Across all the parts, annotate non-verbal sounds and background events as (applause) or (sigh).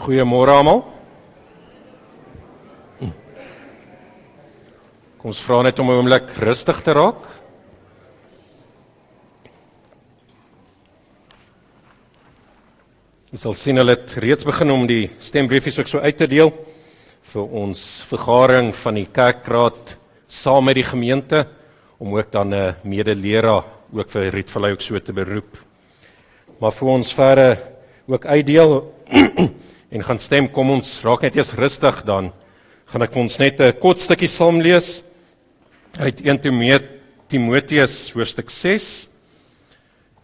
Goeiemôre almal. Kom ons vra net om 'n oomblik rustig te raak. Ons sal sien hulle het reeds begin om die stembriefies ook so uit te deel vir ons vergadering van die kerkraad saam met die gemeente om ook dan 'n medeleraar ook vir Rietvallei ook so te beroep. Maar vir ons verder ook uitdeel en gaan stem kom ons raak net eers rustig dan gaan ek vir ons net 'n kort stukkie saam lees uit 1 Timoteus hoofstuk 6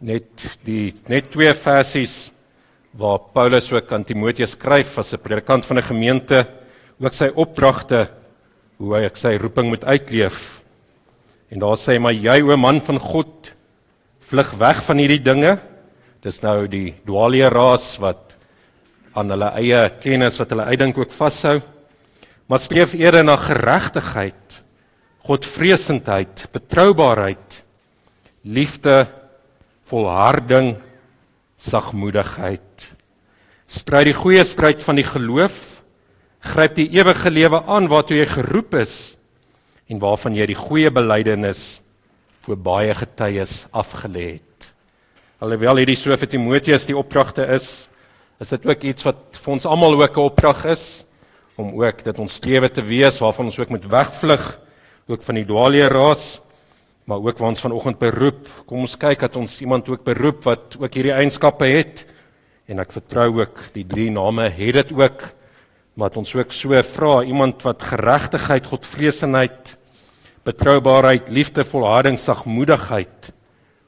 net die net twee versies waar Paulus ook aan Timoteus skryf as 'n predikant van 'n gemeente ook sy opdragte hoe hy sy roeping moet uitleef. En daar sê hy maar jy o man van God vlug weg van hierdie dinge. Dis nou die dwaalleraars wat aan hulle eie kennis wat hulle uitdink ook vashou. Maar streef eerder na geregtigheid, Godvreesendheid, betroubaarheid, liefde, volharding sagmoedigheid. Stryd die goeie stryd van die geloof, gryp die ewige lewe aan waartoe jy geroep is en waarvan jy die goeie belydenis voor baie getuies afgelê het. Alhoewel hierdie so vir Timoteus die opdragte is, is dit ook iets wat vir ons almal ook 'n opdrag is om ook dit ons strewe te wees waarvan ons ook moet wegvlug ook van die dwaalleraars maar ook waar ons vanoggend beroep. Kom ons kyk dat ons iemand ook beroep wat ook hierdie eienskappe het. En ek vertrou ook die drie name het dit ook. Maar ons ook so vra iemand wat geregtigheid, godvreesenheid, betroubaarheid, liefde, volharding, sagmoedigheid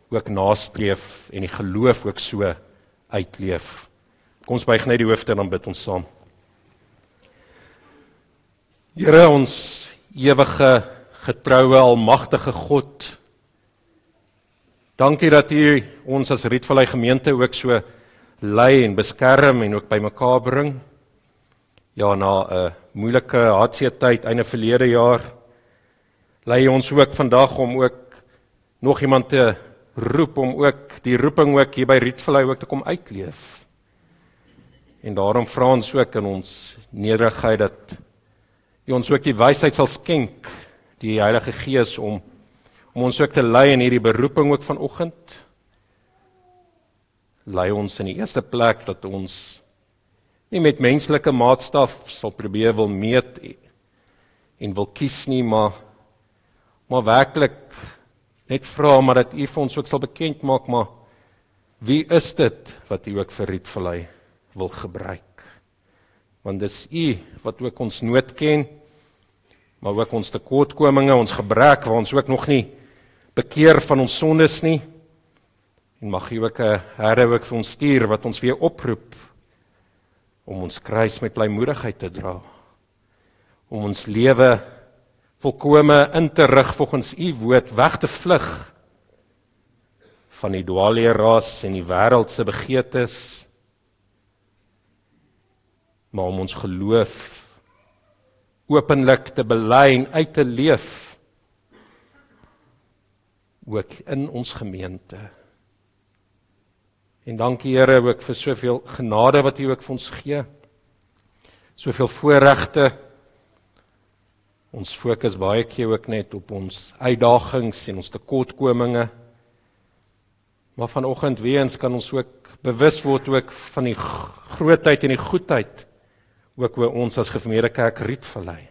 ook nastreef en die geloof ook so uitleef. Kom ons buig net die hoofde en dan bid ons saam. Here ons ewige getroue almagtige God. Dankie dat U ons as Rietvallei gemeente ook so lei en beskerm en ook bymekaar bring. Ja, na 'n moeilike hartseer tyd einde verlede jaar lei ons ook vandag om ook nog iemand te roep om ook die roeping ook hier by Rietvallei ook te kom uitleef. En daarom vra ons ook in ons nederigheid dat U ons ook die wysheid sal skenk die Heilige Gees om om ons ook te lei in hierdie beroeping ook vanoggend. Lei ons in die eerste plek dat ons nie met menslike maatstaf sal probeer wil meet en wil kies nie, maar maar werklik net vra maar dat U vir ons ook sal bekend maak maar wie is dit wat U ook vir Rietvallei wil gebruik? Want dis U wat ook ons nood ken maar ook ons tekortkominge, ons gebrek waar ons ook nog nie bekeer van ons sondes nie. En mag U ook 'n Here ook vir ons stuur wat ons weer oproep om ons kruis met blymoedigheid te dra. Om ons lewe volkome in te rig volgens U woord, weg te vlug van die dwaalleraars en die wêreld se begeertes. Maar om ons geloof openlik te bely en uit te leef ook in ons gemeente. En dankie Here ook vir soveel genade wat U ook vir ons gee. Soveel voorregte. Ons fokus baie keer ook net op ons uitdagings en ons tekortkominge. Maar vanoggend weer eens kan ons ook bewus word ook van die grootheid en die goedheid ook oor ons as geformeerde kerk Rietvallei.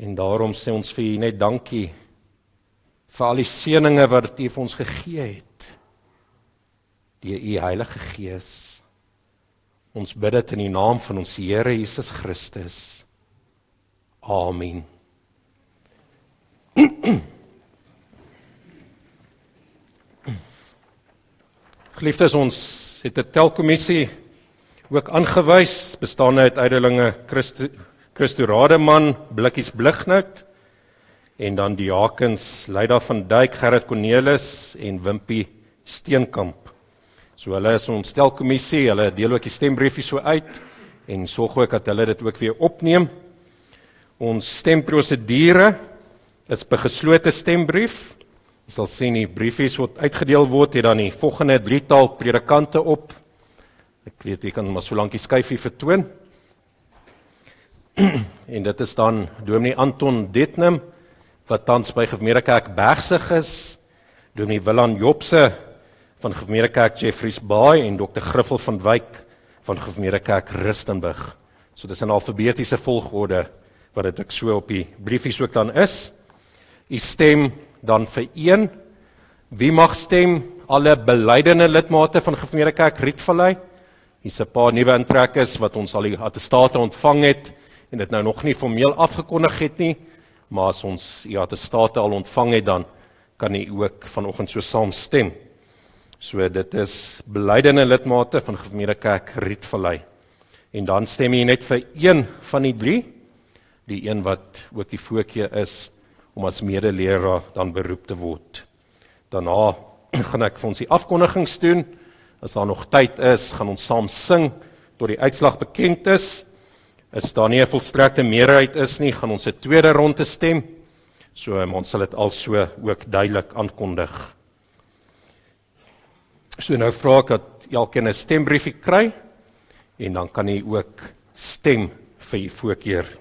En daarom sê ons vir U net dankie vir al die seëninge wat U vir ons gegee het. Die U Heilige Gees. Ons bid dit in die naam van ons Here Jesus Christus. Amen. (clears throat) Geliefdes ons het 'n telkommissie ook aangewys bestaande uit uitdelinge Christo Christo Rademan, Blikkies Blighnout en dan die Jakens Leida van Duyk, Gerrit Cornelis en Wimpie Steenkamp. So hulle is ons stelkommissie, hulle deel ook die stembriefies so uit en sorg ook dat hulle dit ook weer opneem. Ons stemprosedure is by geslote stembrief. Jy sal sien die briefies wat uitgedeel word, het dan die volgende drietal predikante op Ek weet jy kan maar so lank die skyfie vertoon. (clears throat) en dit is dan Dominee Anton Detnem wat tans by Gemeerekerk Bergsig is. Dominee Willan Jopse van Gemeerekerk Jeffreys Bay en Dr Griffel van Wyk van Gemeerekerk Rustenburg. So dis in alfabetiese volgorde wat dit ek so op die briefies ook dan is. U stem dan vir een. Wie mag stem? Alle belydende lidmate van Gemeerekerk Rietvallei. Hier's 'n paar nuwe intrekkers wat ons al die attestate ontvang het en dit nou nog nie formeel afgekondig het nie, maar as ons die attestate al ontvang het dan kan u ook vanoggend so saam stem. So dit is belydende lidmate van Gemeerekerk Rietvallei. En dan stem jy net vir een van die drie, die een wat ook die voorkeur is om as medeleraar dan beroep te word. Daarna (clears throat) gaan ek vir ons die afkondigings doen. As daar nog tyd is, gaan ons saam sing tot die uitslag bekend is. As daar nie 'n volstrekte meerderheid is nie, gaan ons 'n tweede ronde stem. So ons sal dit also ook duidelik aankondig. So nou vra ek dat elkeen 'n stembriefie kry en dan kan jy ook stem vir die voorkeur.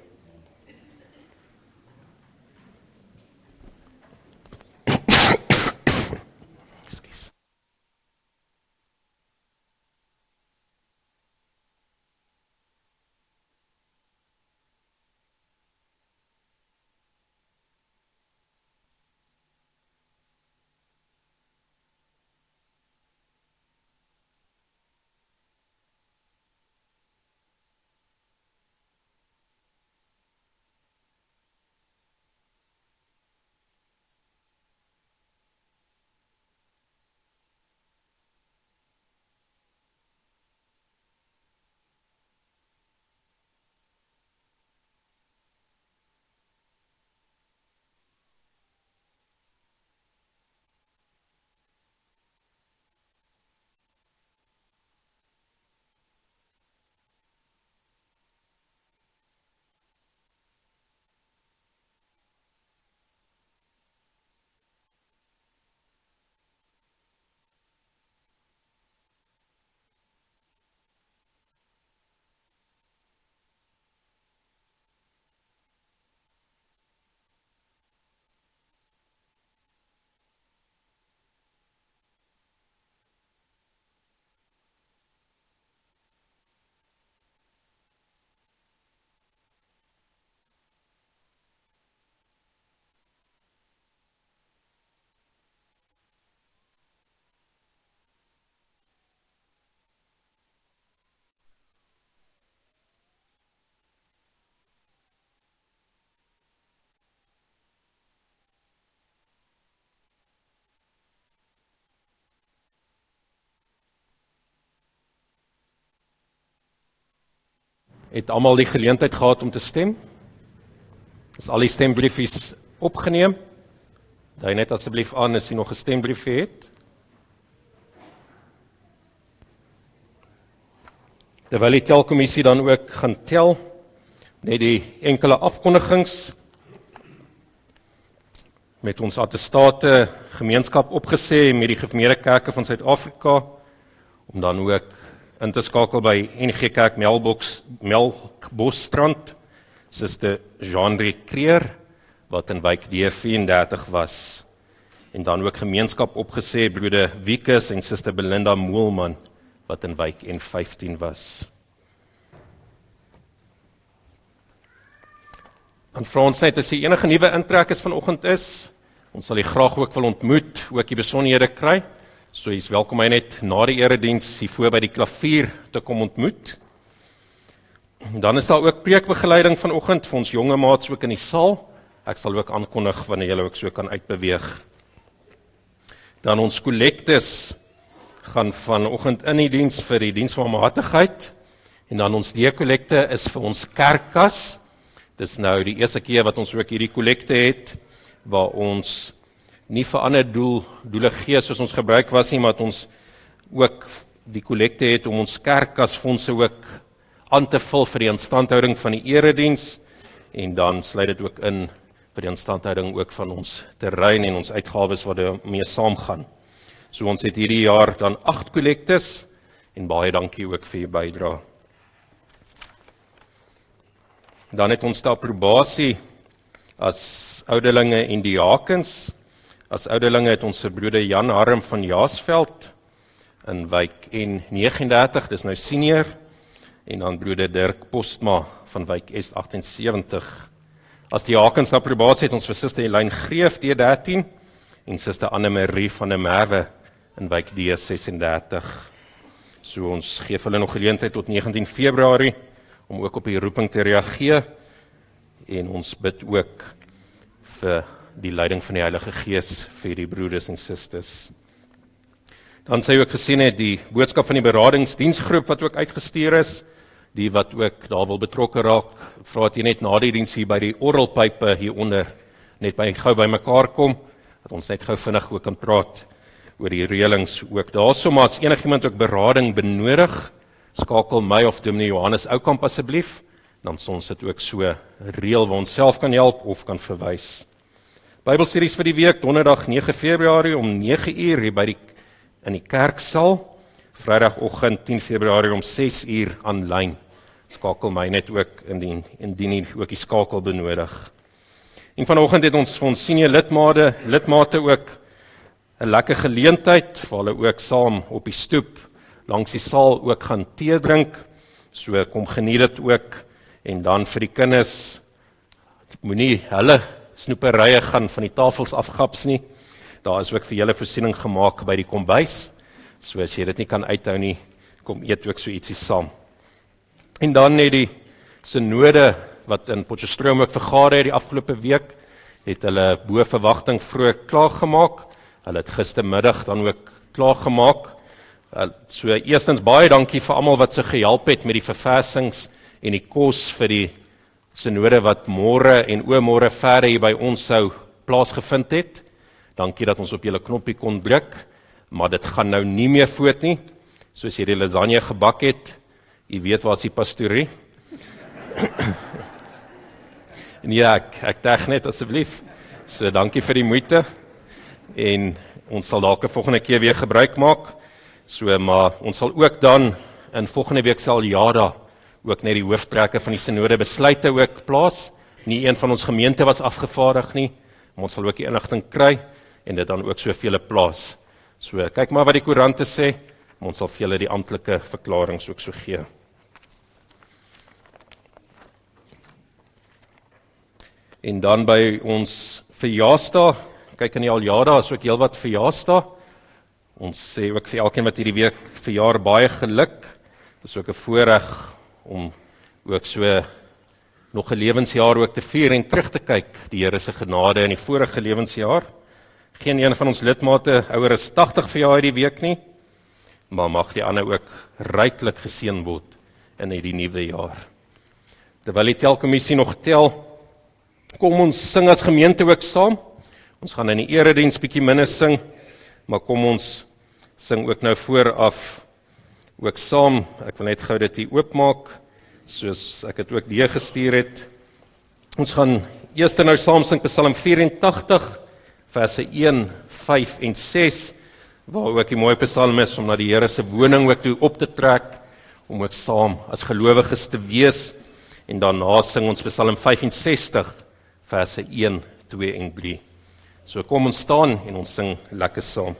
Het almal die geleentheid gehad om te stem? Is al die stembriefies opgeneem? Daai net asseblief aan as jy nog 'n stembrief het. Terwyl die telkommissie dan ook gaan tel net die enkele afkondigings met ons attestate gemeenskap opgesê met die gemeente kerke van Suid-Afrika om dan ook in te skakel by NG Kerk Melbox Melkbosstrand Suster Jean-André Creer wat in wyk D34 was en dan ook gemeenskap opgesê broeder Wikus en Suster Belinda Moelman wat in wyk N15 was. En Frans sê dit is enige nuwe intrekkers vanoggend is, ons sal u graag ook wil ontmoet, ook die besonderhede kry. So jy's welkom hy net na die erediens hier voor by die klavier te kom ontmoet. Dan is daar ook preekbegeleiding vanoggend vir ons jonge maats ook in die saal. Ek sal ook aankondig wanneer julle ook so kan uitbeweeg. Dan ons kollektes gaan vanoggend in die diens vir die diens van matigheid en dan ons deekollekte is vir ons kerkkas. Dis nou die eerste keer wat ons ook hierdie kollekte het waar ons nie vir ander doel doele gee soos ons gebruik was nie, maar ons ook die kollekte het om ons kerkasfondse ook aan te vul vir die instandhouding van die erediens en dan sluit dit ook in vir die instandhouding ook van ons terrein en ons uitgawes wat daarmee saamgaan. So ons het hierdie jaar dan 8 kollektes en baie dankie ook vir u bydrae. Dan het ons daar probasie as ouderlinge en diakens. As ouderlinge het ons se broeder Jan Harm van Jaasveld in wyk N39, dis nou senior en dan broeder Dirk Postma van wyk S78. As diakens na probasie het ons vir suster Elyn Greef D13 en suster Anne Marie van der Merwe in wyk D36. So ons gee hulle nog geleentheid tot 19 Februarie om ook op die roeping te reageer en ons bid ook vir die leiding van die Heilige Gees vir die broeders en susters. Dan sê ook gesien het die boodskap van die beradingsdiensgroep wat ook uitgestuur is, die wat ook daar wil betrokke raak, vra jy net na die diens hier by die orrelpype hier onder net by gou by mekaar kom dat ons net gou vinnig ook kan praat oor die reëlings ook. Daarsoom as enigiemand ook berading benodig, skakel my of Dominee Johannes Oukamp asseblief, dan ons dit ook so reël waar ons self kan help of kan verwys. Bybelstudies vir die week Donderdag 9 Februarie om 9uur hier by die in die kerksaal. Vrydagoggend 10 Februarie om 6uur aanlyn. Skakel my net ook indien indien jy ook die skakel benodig. En vanoggend het ons vir ons senior lidmate lidmate ook 'n lekker geleentheid waar hulle ook saam op die stoep langs die saal ook gaan tee drink. So kom geniet dit ook en dan vir die kinders moenie hulle snoeperye gaan van die tafels afgaps nie. Daar is ook vir julle voorsiening gemaak by die kombuis. So as jy dit nie kan uithou nie, kom eet ook so ietsie saam. En dan net die synode wat in Potchefstroom ook vergader het die afgelope week, het hulle bo verwagting vroeg klaar gemaak. Hulle het gistermiddag dan ook klaar gemaak. So eerstens baie dankie vir almal wat se gehelp het met die verversings en die kos vir die synode wat môre en oormôre verder hier by ons sou plaasgevind het. Dankie dat ons op julle knoppie kon druk, maar dit gaan nou nie meer voort nie. Soos jy die lasagne gebak het, jy weet waar is die pastorie? en (clears throat) ja, ek, ek dink net asseblief. So dankie vir die moeite. En ons sal dalk 'n volgende keer weer gebruik maak. So maar ons sal ook dan in volgende week sal Jada ook net die hooftrekke van die sinode besluite ook plaas. Nie een van ons gemeente was afgevaardig nie. Ons sal ook die inligting kry en dit dan ook soveel plaas. So kyk maar wat die koerante sê. Ons sal vir julle die amptelike verklaring ook so gee. En dan by ons verjaarsdag, kyk in die aljare is ook heelwat verjaarsdag. Ons sê ook vir elkeen wat hierdie week verjaar baie geluk. Dis ook 'n voorreg om ook so nog 'n lewensjaar ook te vier en terug te kyk die Here se genade in die vorige lewensjaar. Geen een van ons lidmate ouer as 80 verjaar hierdie week nie, maar mag die ander ook ryklik geseën word in hierdie nuwe jaar. Terwyl die telkommissie nog tel, kom ons sing as gemeente ook saam. Ons gaan in die erediens bietjie minder sing, maar kom ons sing ook nou vooraf ook saam. Ek wil net gou dit hier oopmaak soos ek dit ook deur gestuur het. Ons gaan eers nou saam sing Psalm 84 verse 1, 5 en 6 waar ook die mooi psalm is om na die Here se woning ook toe op te trek om ook saam as gelowiges te wees en daarna sing ons Psalm 65 verse 1, 2 en 3. So kom ons staan en ons sing lekker saam.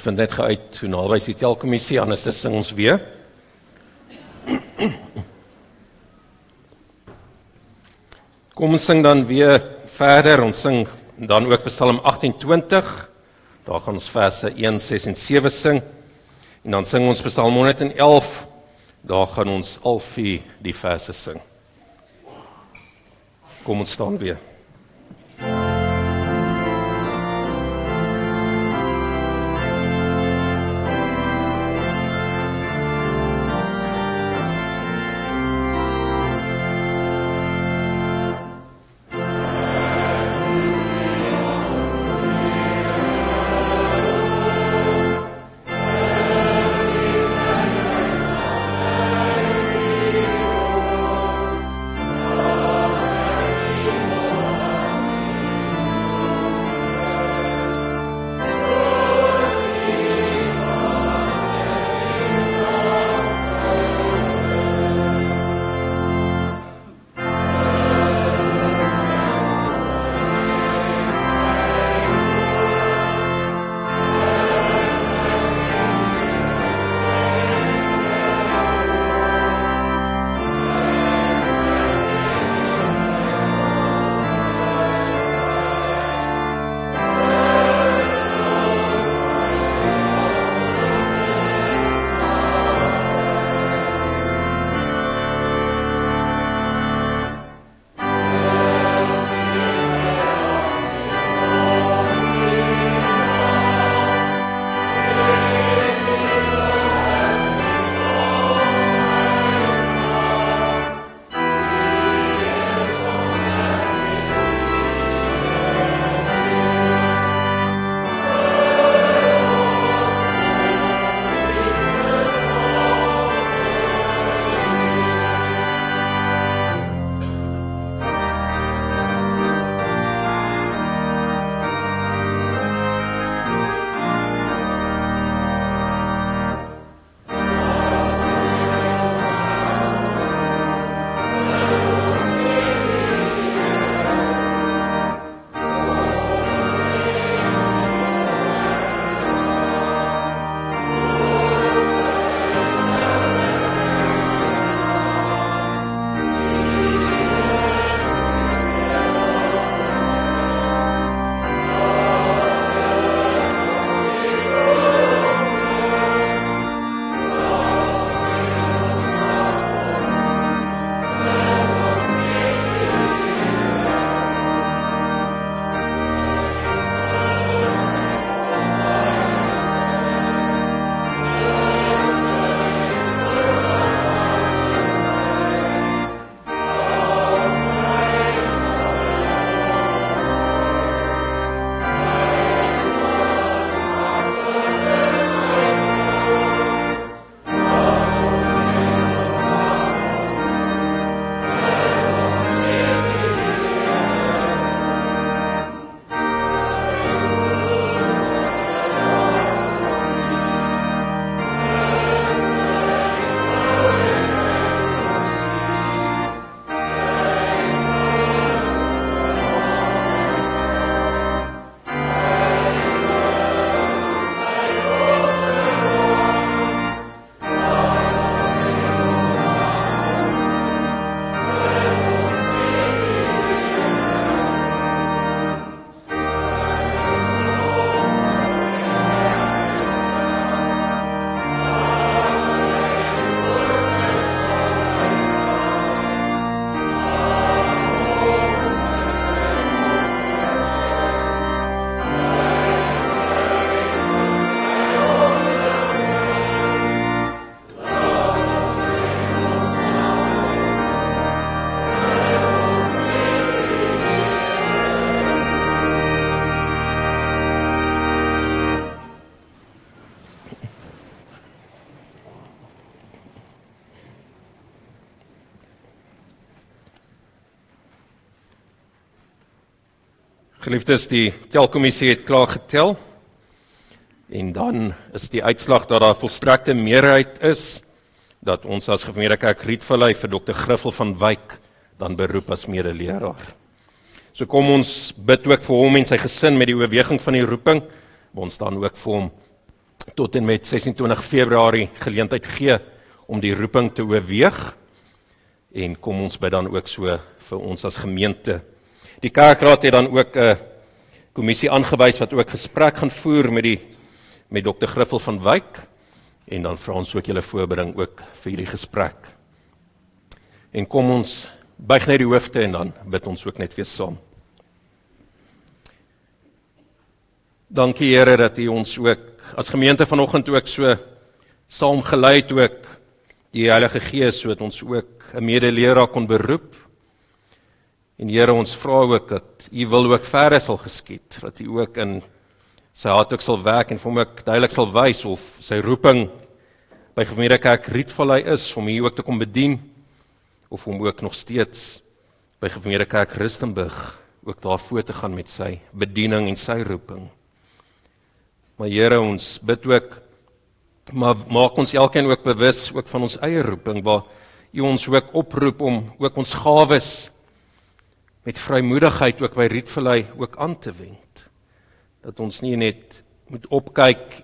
Ons vind net uit hoe naby die telkommissie anders dan sing ons weer. Kom ons sing dan weer verder. Ons sing dan ook Psalm 28. Daar gaan ons verse 1, 6 en 7 sing. En dan sing ons Psalm 111. Daar gaan ons al vier die verse sing. Kom ons staan weer. Geliefdes, die telkommissie het klaar getel. En dan is die uitslag dat daar volstrekte meerderheid is dat ons as gemeente kerk Rietvallei vir Dr. Griffel van Wyk dan beroep as medeleraar. So kom ons bid ook vir hom en sy gesin met die oorweging van die roeping. Ons dan ook vir hom tot en met 26 Februarie geleentheid gee om die roeping te oorweeg en kom ons bid dan ook so vir ons as gemeente. Die kerkraad het dan ook 'n kommissie aangewys wat ook gesprek gaan voer met die met Dr. Griffel van Wyk en dan vra ons ook julle voorbereiding ook vir hierdie gesprek. En kom ons buig net die hoofde en dan bid ons ook net weer saam. Dankie Here dat U ons ook as gemeente vanoggend ook so saam gelei het ook die Heilige Gees sodat ons ook 'n medeleraar kon beroep. En Here ons vra ook dat U wil ook verder sal geskied, dat U ook in sy hart ook sal werk en vir hom ook duidelik sal wys of sy roeping by Gemeente Kerk Rietvallei is om hier ook te kom bedien of om ook nog steeds by Gemeente Kerk Rustenburg ook daarvoor te gaan met sy bediening en sy roeping. Maar Here, ons bid ook maar maak ons elkeen ook bewus ook van ons eie roeping waar U ons ook oproep om ook ons gawes met vrymoedigheid ook by Rietvallei ook aan te wend. Dat ons nie net moet opkyk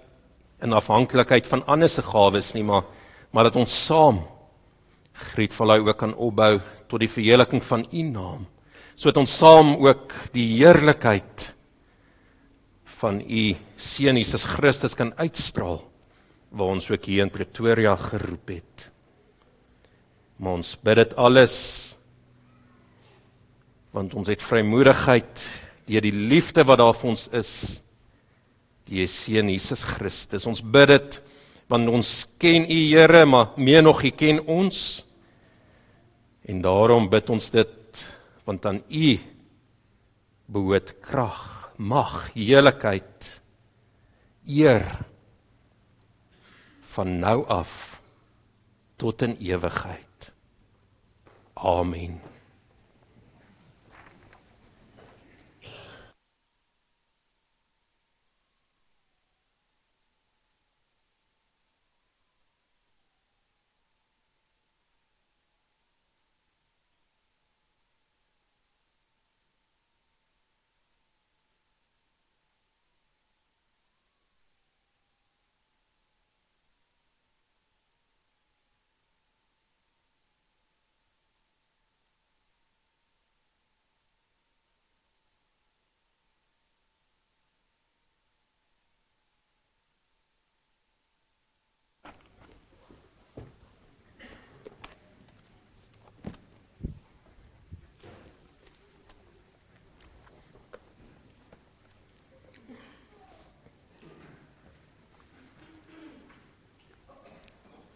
in afhanklikheid van ander se gawes nie, maar maar dat ons saam Rietvallei ook kan opbou tot die verheerliking van U naam. Sodat ons saam ook die heerlikheid van u seun Jesus Christus kan uitstraal waar ons ook hier in Pretoria geroep het. Maar ons bid dit alles want ons het vrymoedigheid deur die liefde wat daar vir ons is die seun Jesus Christus. Ons bid dit want ons ken u Here, maar meer nog u ken ons. En daarom bid ons dit want aan u behoort krag mag, heiligheid, eer van nou af tot in ewigheid. Amen.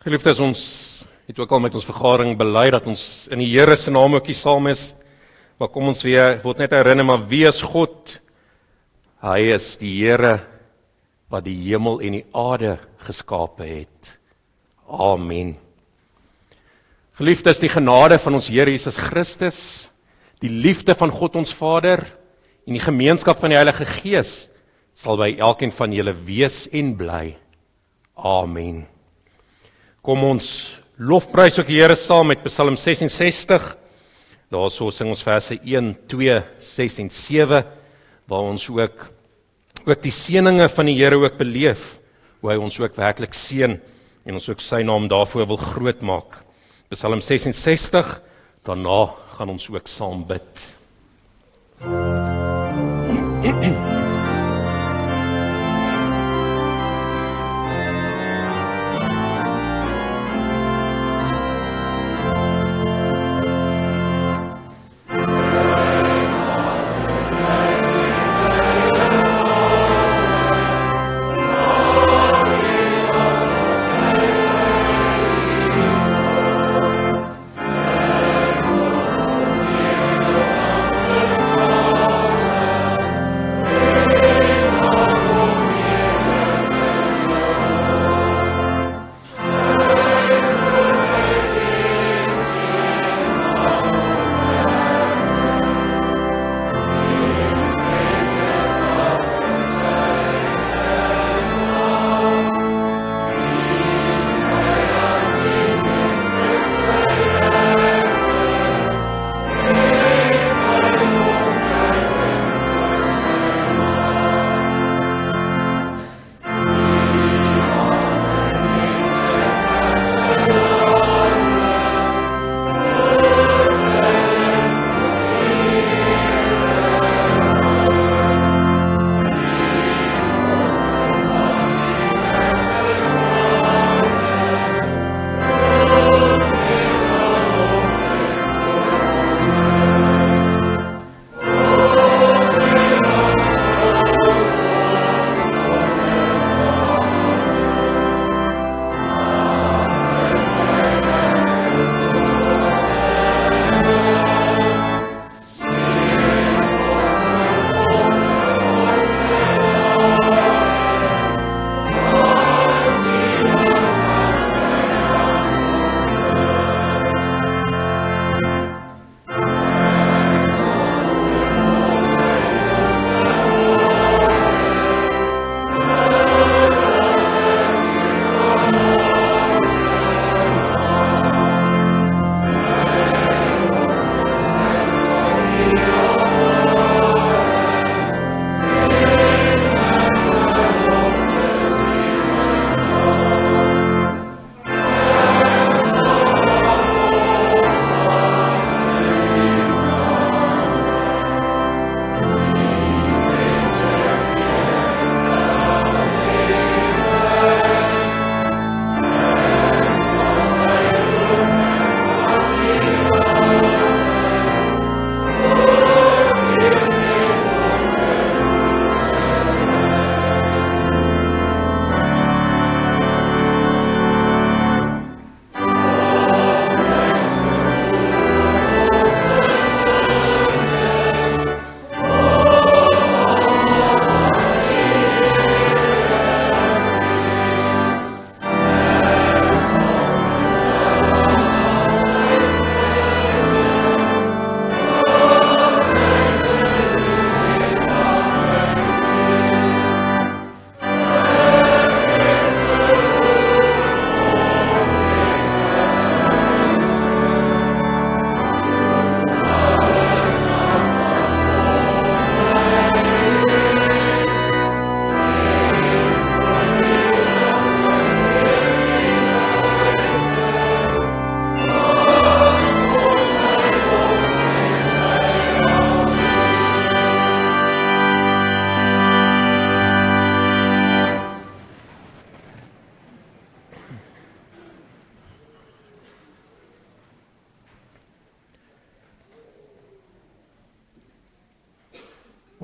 Geliefdes, ons het ook al met ons vergadering bely dat ons in die Here se naam ookie saam is. Maar kom ons weer word net herinner maar wie is God? Hy is die Here wat die hemel en die aarde geskape het. Amen. Geliefdes, die genade van ons Here Jesus Christus, die liefde van God ons Vader en die gemeenskap van die Heilige Gees sal by elkeen van julle wees en bly. Amen. Kom ons lofprys ook die Here saam met Psalm 66. Daarso sing ons verse 1, 2, 6 en 7 waar ons ook ook die seëninge van die Here ook beleef, hoe hy ons ook werklik seën en ons ook sy naam daarvoor wil groot maak. Psalm 66. Daarna gaan ons ook saam bid.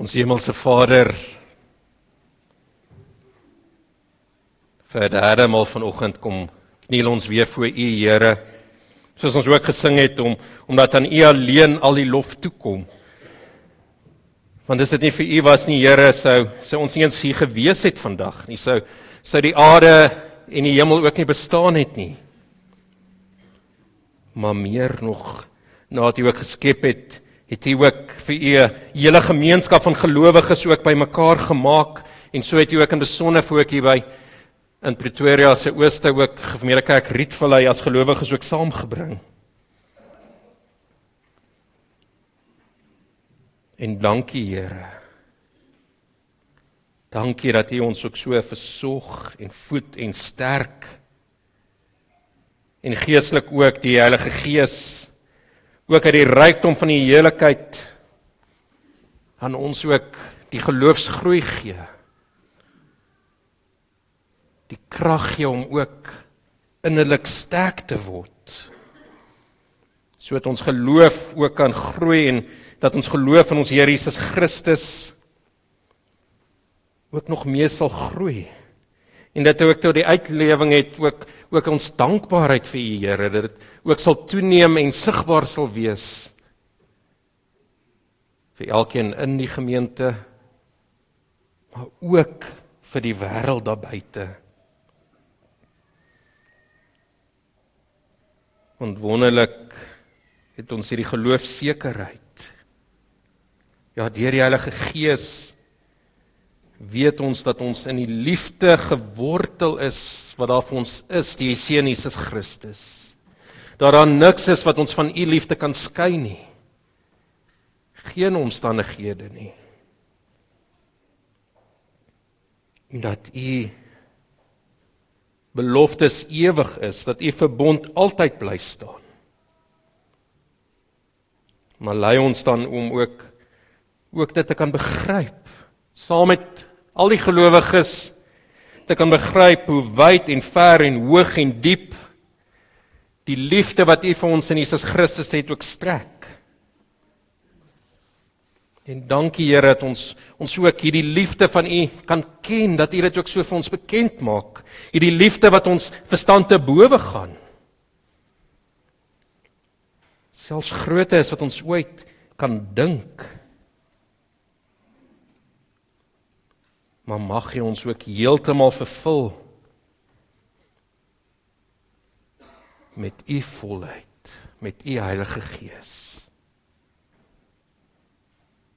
Ons hemelse Vader, derde maal vanoggend kom kniel ons weer voor U Here. Soos ons ook gesing het om omdat aan U alleen al die lof toe kom. Want as dit nie vir U was nie, Here, sou sou ons nie eens hier gewees het vandag nie. Sou sou die aarde en die hemel ook nie bestaan het nie. Maar meer nog, nadat U ook geskep het, het U ook vir U hele gemeenskap van gelowiges ook bymekaar gemaak en so het U ook in besonder voor hier by in Pretoria se ooste ook gemeente kerk Rietvallei as gelowiges ook saamgebring. En dankie Here. Dankie dat U ons ook so versorg en voed en sterk. En geestelik ook die Heilige Gees ook uit die rykdom van die heiligheid aan ons ook die geloofsgroei gee die krag gee om ook innerlik sterk te word. Sodat ons geloof ook kan groei en dat ons geloof in ons Here Jesus Christus ook nog meer sal groei. En dat ook tot die uitlewing het ook ook ons dankbaarheid vir U Here dat dit ook sal toeneem en sigbaar sal wees vir elkeen in die gemeente maar ook vir die wêreld daar buite. Want wonderlik het ons hierdie geloofsekerheid. Ja, deur die Heilige Gees weet ons dat ons in die liefde gewortel is wat daar vir ons is, die Seun Jesus Christus. Dat daar niks is wat ons van u liefde kan skei nie. Geen omstandighede nie. En dat u beloftes ewig is, dat u verbond altyd bly staan. Maar lei ons dan om ook ook dit te kan begryp saam met al die gelowiges te kan begryp hoe wyd en ver en hoog en diep die liefde wat u vir ons in Jesus Christus het ook strek. En dankie Here dat ons ons ook hierdie liefde van U kan ken, dat U dit ook so vir ons bekend maak. Hierdie liefde wat ons verstand te bowe gaan. Selfs groter is wat ons ooit kan dink. Maar mag hy ons ook heeltemal vervul met u volheid, met u Heilige Gees.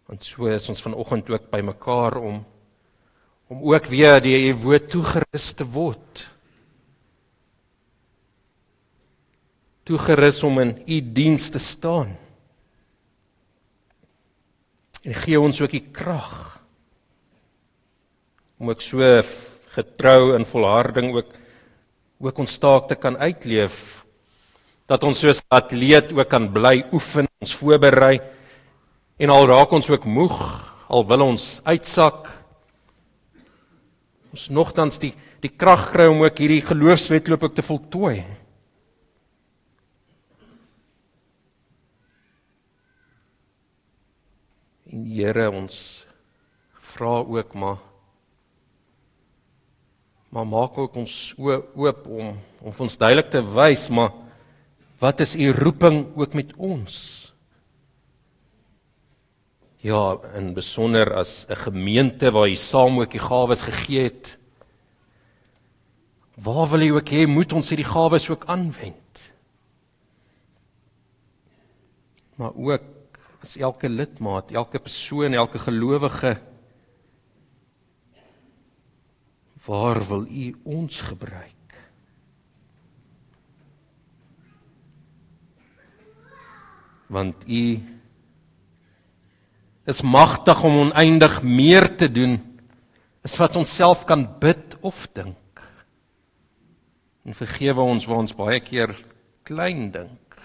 Want so is ons vanoggend ook bymekaar om om ook weer die u woord toegerus te word. Toegerus om in u diens te staan. En gee ons ook die krag om ek so getrou en volharding ook ook ons taak te kan uitleef dat ons soos atleet ook kan bly oefen ons voorberei En al raak ons ook moeg, al wil ons uitsak, ons nogtans die die krag kry om ook hierdie geloofswetloop ook te voltooi. En Here ons vra ook maar maar maak ook ons oop om om ons duidelik te wys maar wat is u roeping ook met ons? Ja, in besonder as 'n gemeente waar hy saam ook die gawes gegee het. Waar wil hy ook hê moet ons hierdie gawes ook aanwend? Maar ook as elke lidmaat, elke persoon, elke gelowige waar wil u ons gebruik? Want u is magtig om oneindig meer te doen as wat ons self kan bid of dink. En vergewe ons waar ons baie keer klein dink.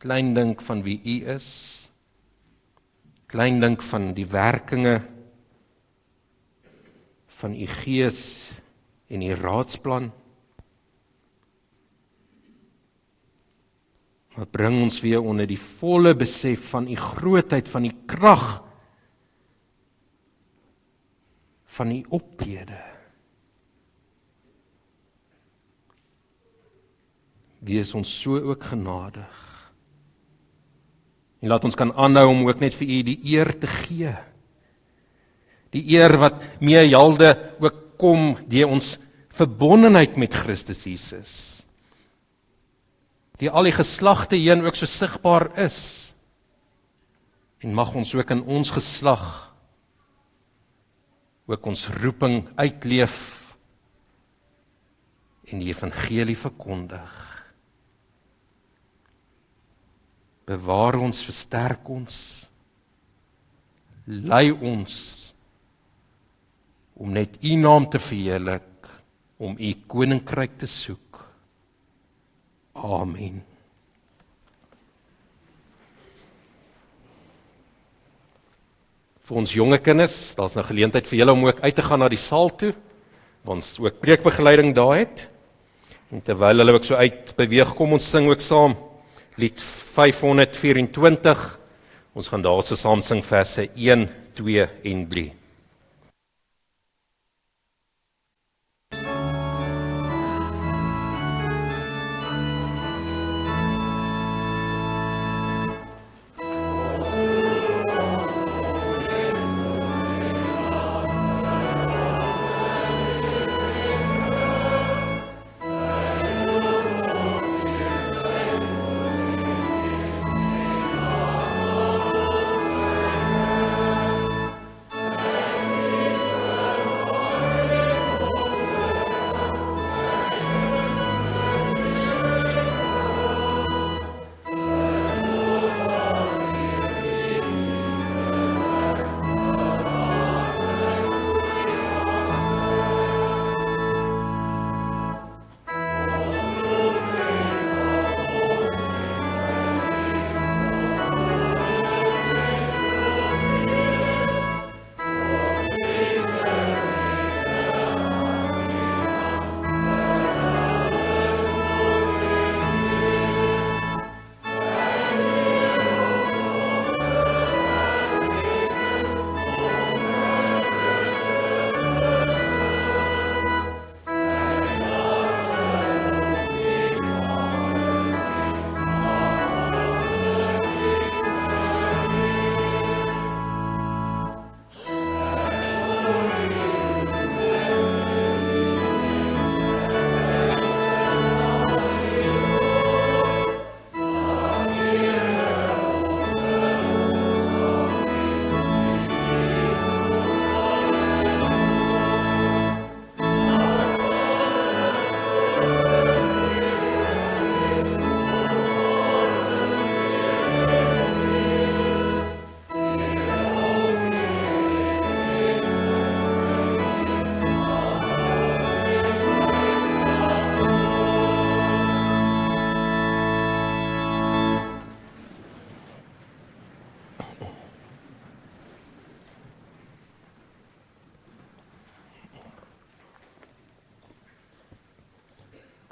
Klein dink van wie U is. Klein dink van die werkinge van U Gees en U raadsplan. wat bring ons weer onder die volle besef van u grootheid van die krag van u optrede. Wees ons so ook genadig. En laat ons kan aanhou om ook net vir u die eer te gee. Die eer wat mee Jalde ook kom deur ons verbondenheid met Christus Jesus. Die al die geslagte heen ook so sigbaar is. En mag ons ook in ons geslag ook ons roeping uitleef en die evangelie verkondig. Bewaar ons, versterk ons. Lei ons om net U naam te verheerlik, om U koninkryk te soek. Amen. vir ons jonge kinders, daar's nou geleentheid vir julle om ook uit te gaan na die saal toe. Ons ook preekbegeleiding daar het. En terwyl hulle ook so uit beweeg, kom ons sing ook saam lied 524. Ons gaan daarse saam sing verse 1, 2 en 3.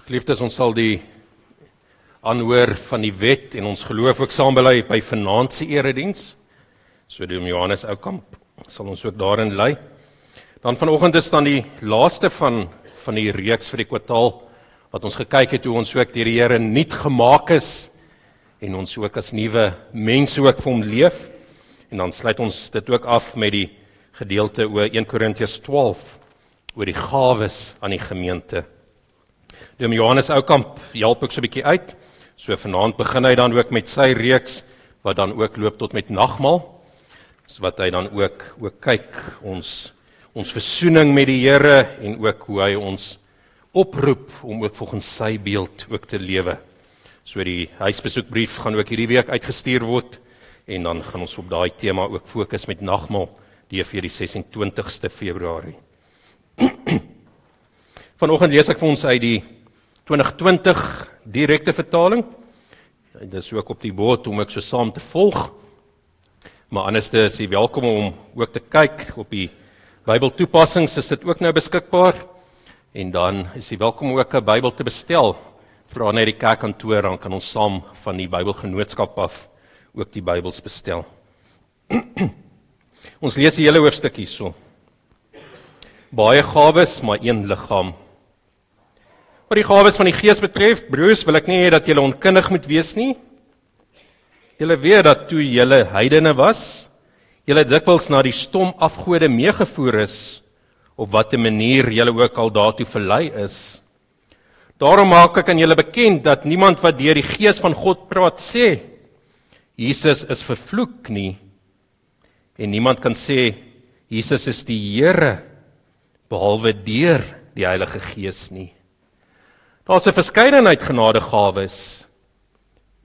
Geliefdes, ons sal die aanhoor van die wet en ons geloof ook saambely by vanaand se erediens. So die Johannes Oukamp sal ons ook daarin lei. Dan vanoggend is dan die laaste van van die reeks vir die kwartaal wat ons gekyk het hoe ons ook deur die Here nuut gemaak is en ons ook as nuwe mense ook vir hom leef. En dan sluit ons dit ook af met die gedeelte oor 1 Korintiërs 12 oor die gawes aan die gemeente. Dom Johannes Oukamp help ook so 'n bietjie uit. So vanaand begin hy dan ook met sy reeks wat dan ook loop tot met nagmaal. So wat hy dan ook ook kyk ons ons versoening met die Here en ook hoe hy ons oproep om ook volgens sy beeld ook te lewe. So die huisbesoekbrief gaan ook hierdie week uitgestuur word en dan gaan ons op daai tema ook fokus met nagmaal die vir die 26ste Februarie. (clears throat) Vanoggend lees ek vir ons uit die 2020 direkte vertaling. Dit is ook op die bord om ek so saam te volg. Maar anderste is jy welkom om ook te kyk op die Bybel toepassings is dit ook nou beskikbaar. En dan is jy welkom ook 'n Bybel te bestel. Vra net die kerkkantoor dan kan ons saam van die Bybelgenootskap af ook die Bybels bestel. (clears throat) ons lees die hele hoofstuk hierso. baie gawes, maar een liggaam. Wat die gawes van die Gees betref, broers, wil ek nie hê dat julle onkundig moet wees nie. Julle weet dat toe julle heidene was, julle dikwels na die stom afgode meegevoer is op watter manier julle ook al daartoe verlei is. Daarom maak ek aan julle bekend dat niemand wat deur die Gees van God praat sê Jesus is vervloek nie. En niemand kan sê Jesus is die Here behalwe deur die Heilige Gees nie. Daar's 'n verskeidenheid genadegawes,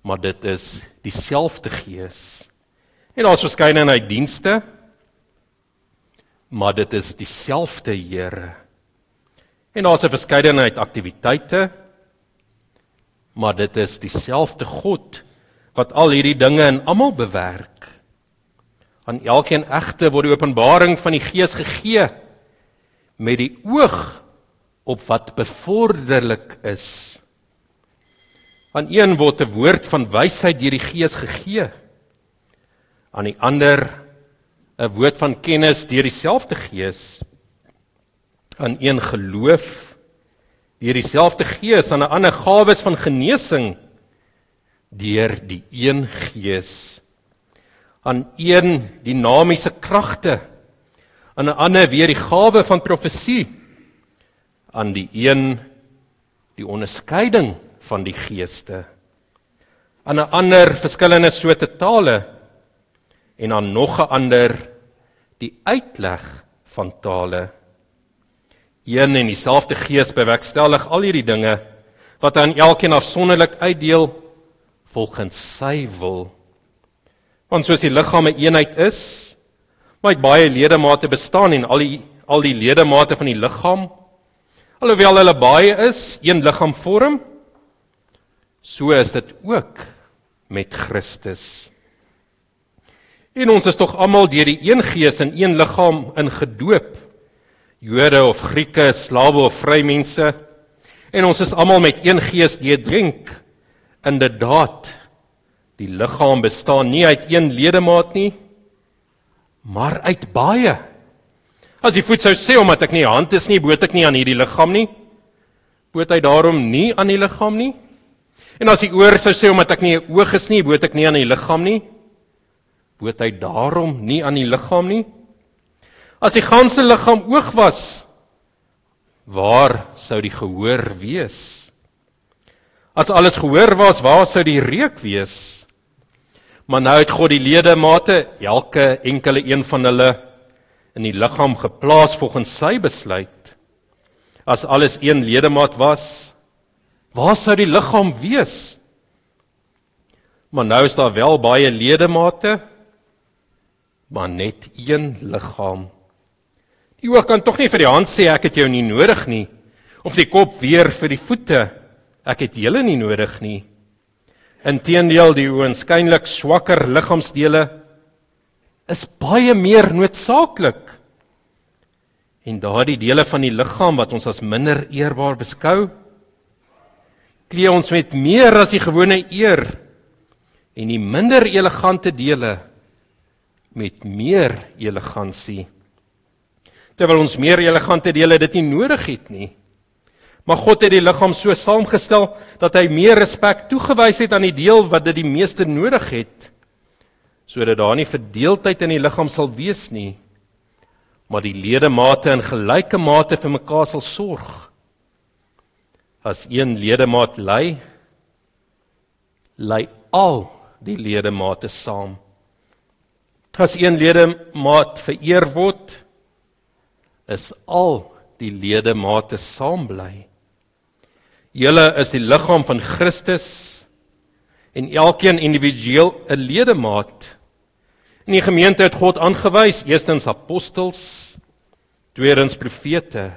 maar dit is dieselfde Gees. En daar's verskeidenheid dienste, maar dit is dieselfde Here. En daar's 'n verskeidenheid aktiwiteite, maar dit is dieselfde God wat al hierdie dinge in almal bewerk. Aan elkeen egte word die openbaring van die Gees gegee met die oog op wat bevorderlik is. Aan een word 'n woord van wysheid deur die Gees gegee. Aan die ander 'n woord van kennis deur dieselfde Gees. Aan een geloof deur dieselfde Gees, aan 'n ander gawes van genesing deur die een Gees. Aan een dinamiese kragte, aan 'n ander weer die gawe van profesie aan die een die onderskeiding van die geeste aan 'n ander verskillende soorte tale en aan nog 'n ander die uitleg van tale. Een en dieselfde gees bewerkstellig al hierdie dinge wat aan elkeen afsonderlik uitdeel volgens sy wil. Want soos die liggaam 'n eenheid is maar baie ledemate bestaan en al die al die ledemate van die liggaam Alhoewel hulle baie is, een liggaam vorm, so is dit ook met Christus. En ons is tog almal deur die een Gees in een liggaam ingedoop. Jode of Grieke, slawe of vrymense. En ons is almal met een Gees deurdrink. Inderdaad, die liggaam bestaan nie uit een ledemaat nie, maar uit baie. As die voet sou sê omdat ek nie hand is nie, boot ek nie aan hierdie liggaam nie. Boot hy daarom nie aan die liggaam nie? En as die oor sou sê omdat ek nie 'n oog is nie, boot ek nie aan die liggaam nie. Boot hy daarom nie aan die liggaam nie? As die ganse liggaam oog was, waar sou die gehoor wees? As alles gehoor was, waar sou die reuk wees? Maar nou het God die ledemate, elke enkele een van hulle in die liggaam geplaas volgens sy besluit. As alles een ledemaat was, waar sou die liggaam wees? Maar nou is daar wel baie ledemate, maar net een liggaam. Die oog kan tog nie vir die hand sê ek het jou nie nodig nie, of die kop weer vir die voete ek het julle nie nodig nie. Inteendeel die oënskynlik swakker liggaamsdele is baie meer noodsaaklik. En daardie dele van die liggaam wat ons as minder eerbaar beskou, klee ons met meer as die gewone eer en die minder elegante dele met meer elegansie. Terwyl ons meer elegante dele dit nie nodig het nie. Maar God het die liggaam so saamgestel dat hy meer respek toegewys het aan die deel wat dit die meeste nodig het sodat daar nie verdeeldheid in die liggaam sal wees nie, maar die ledemate in gelyke mate vir mekaar sal sorg. As een ledemaat ly, ly al die ledemate saam. As een ledemaat vereer word, is al die ledemate saam bly. Julle is die liggaam van Christus en elkeen individueel 'n ledemaat. In die gemeente het God aangewys, eerstens apostels, tweedens profete,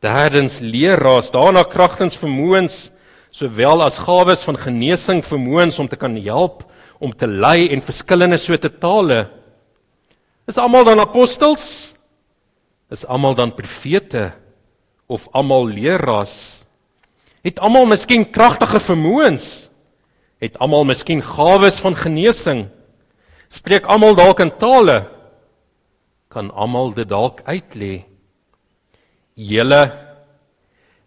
derdens leraars, daarna kragtens vermoëns sowel as gawes van genesing vermoëns om te kan help om te lei en verskillende soorte tale. Is almal dan apostels? Is almal dan profete of almal leraars? Het almal miskien kragtige vermoëns? Het almal miskien gawes van genesing. Spreek almal dalk in tale. Kan almal dit dalk uitlê. julle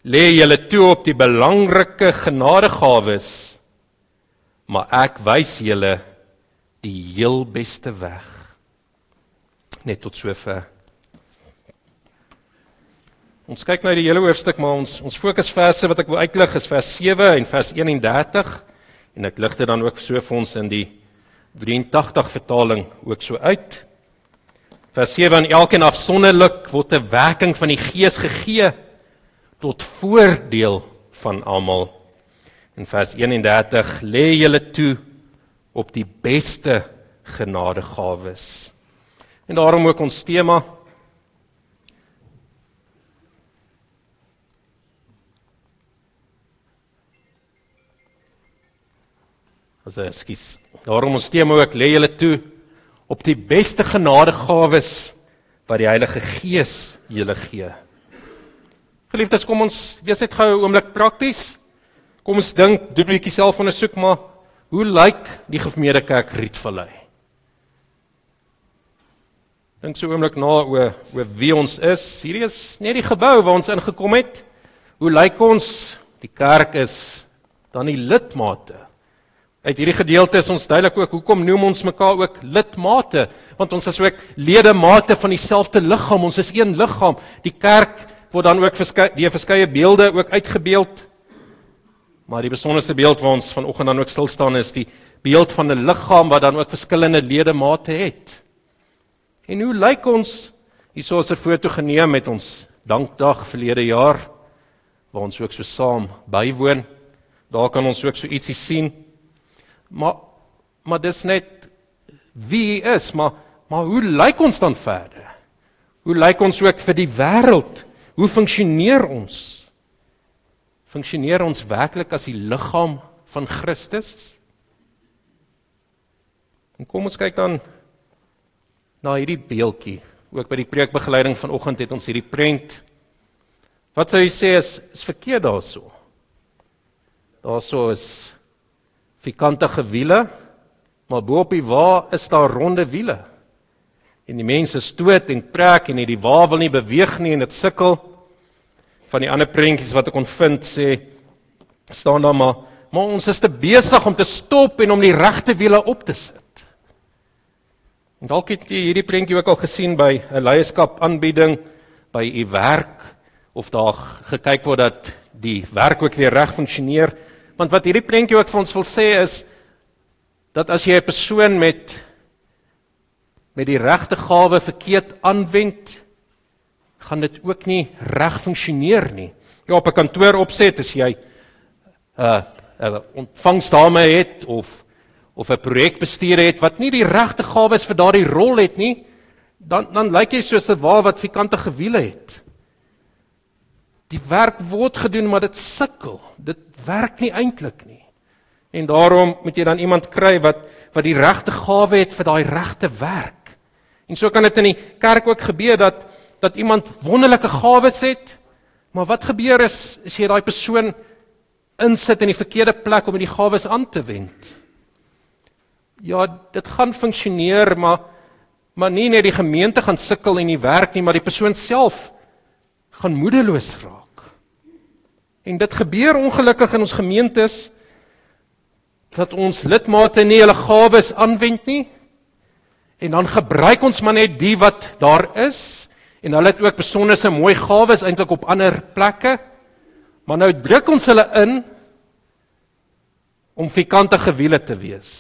lê julle toe op die belangrike genadegawes, maar ek wys julle die heel beste weg. Net tot sover. Ons kyk nou die hele hoofstuk, maar ons ons fokusverse wat ek wil uitlig is vers 7 en vers 31 en ek lig dit dan ook so vir ons in die 83 vertaling ook so uit. Vers 7 aan elkeen afsonderlik word 'n werking van die Gees gegee tot voordeel van almal. In vers 31 lê julle toe op die beste genadegawes. En daarom ook ons tema As ekskuus. Daarom ons tema ook lê julle toe op die beste genadegawes wat die Heilige Gees julle gee. Geliefdes, kom ons wees net gou 'n oomblik prakties. Kom ons dink, doen 'n bietjie selfondersoek maar hoe lyk die gemeente kerk Rietvallei? Dink so 'n oomblik na oor oor wie ons is. Hierdie is net die gebou waar ons ingekom het. Hoe lyk ons? Die kerk is dan die lidmate. Uit hierdie gedeelte is ons duidelik ook hoekom noem ons mekaar ook lidmate, want ons is ook ledemate van dieselfde liggaam. Ons is een liggaam. Die kerk word dan ook verskeie die verskeie beelde ook uitgebeeld. Maar die besonderste beeld waar ons vanoggend dan ook stil staan is die beeld van 'n liggaam wat dan ook verskillende ledemate het. En hoe lyk ons? Hierso is 'n foto geneem met ons dankdag verlede jaar waar ons ook so saam bywoon. Daar kan ons ook so ietsie sien. Maar maar dis net wie is, maar maar hoe lyk ons dan verder? Hoe lyk ons ook vir die wêreld? Hoe funksioneer ons? Funksioneer ons werklik as die liggaam van Christus? En kom ons kyk dan na hierdie beeldjie. Ook by die preekbegeleiding vanoggend het ons hierdie prent. Wat sou jy sê is, is verkeerd daarso? Daarso is vierkantige wiele, maar bo op die wa is daar ronde wiele. En die mense stoot en trek en die wa wil nie beweeg nie en dit sukkel. Van die ander prentjies wat ek kon vind sê staan daar maar maar ons is te besig om te stop en om die regte wiele op te sit. En dalk het jy hierdie prentjie ook al gesien by 'n leierskap aanbieding by u werk of daar gekyk word dat die werk ook weer reg funksioneer. Want wat hierdie prentjie ook vir ons wil sê is dat as jy 'n persoon met met die regte gawe verkeerd aanwend, gaan dit ook nie reg funksioneer nie. Ja, op 'n kantoor opset as jy 'n uh, 'n uh, ontvangsdame het of of 'n projekbestuur het wat nie die regte gawes vir daardie rol het nie, dan dan lyk jy soos 'n wa wat vikante gewiele het. Die werk word gedoen, maar dit sukkel. Dit werk nie eintlik nie. En daarom moet jy dan iemand kry wat wat die regte gawe het vir daai regte werk. En so kan dit in die kerk ook gebeur dat dat iemand wonderlike gawes het, maar wat gebeur is as jy daai persoon insit in die verkeerde plek om die gawes aan te wend? Ja, dit gaan funksioneer, maar maar nie net die gemeente gaan sukkel en nie werk nie, maar die persoon self gaan moedeloos raak. En dit gebeur ongelukkig in ons gemeentes dat ons lidmate nie hulle gawes aanwend nie. En dan gebruik ons maar net die wat daar is en hulle het ook besonderse mooi gawes eintlik op ander plekke. Maar nou druk ons hulle in om fikante gewiele te wees.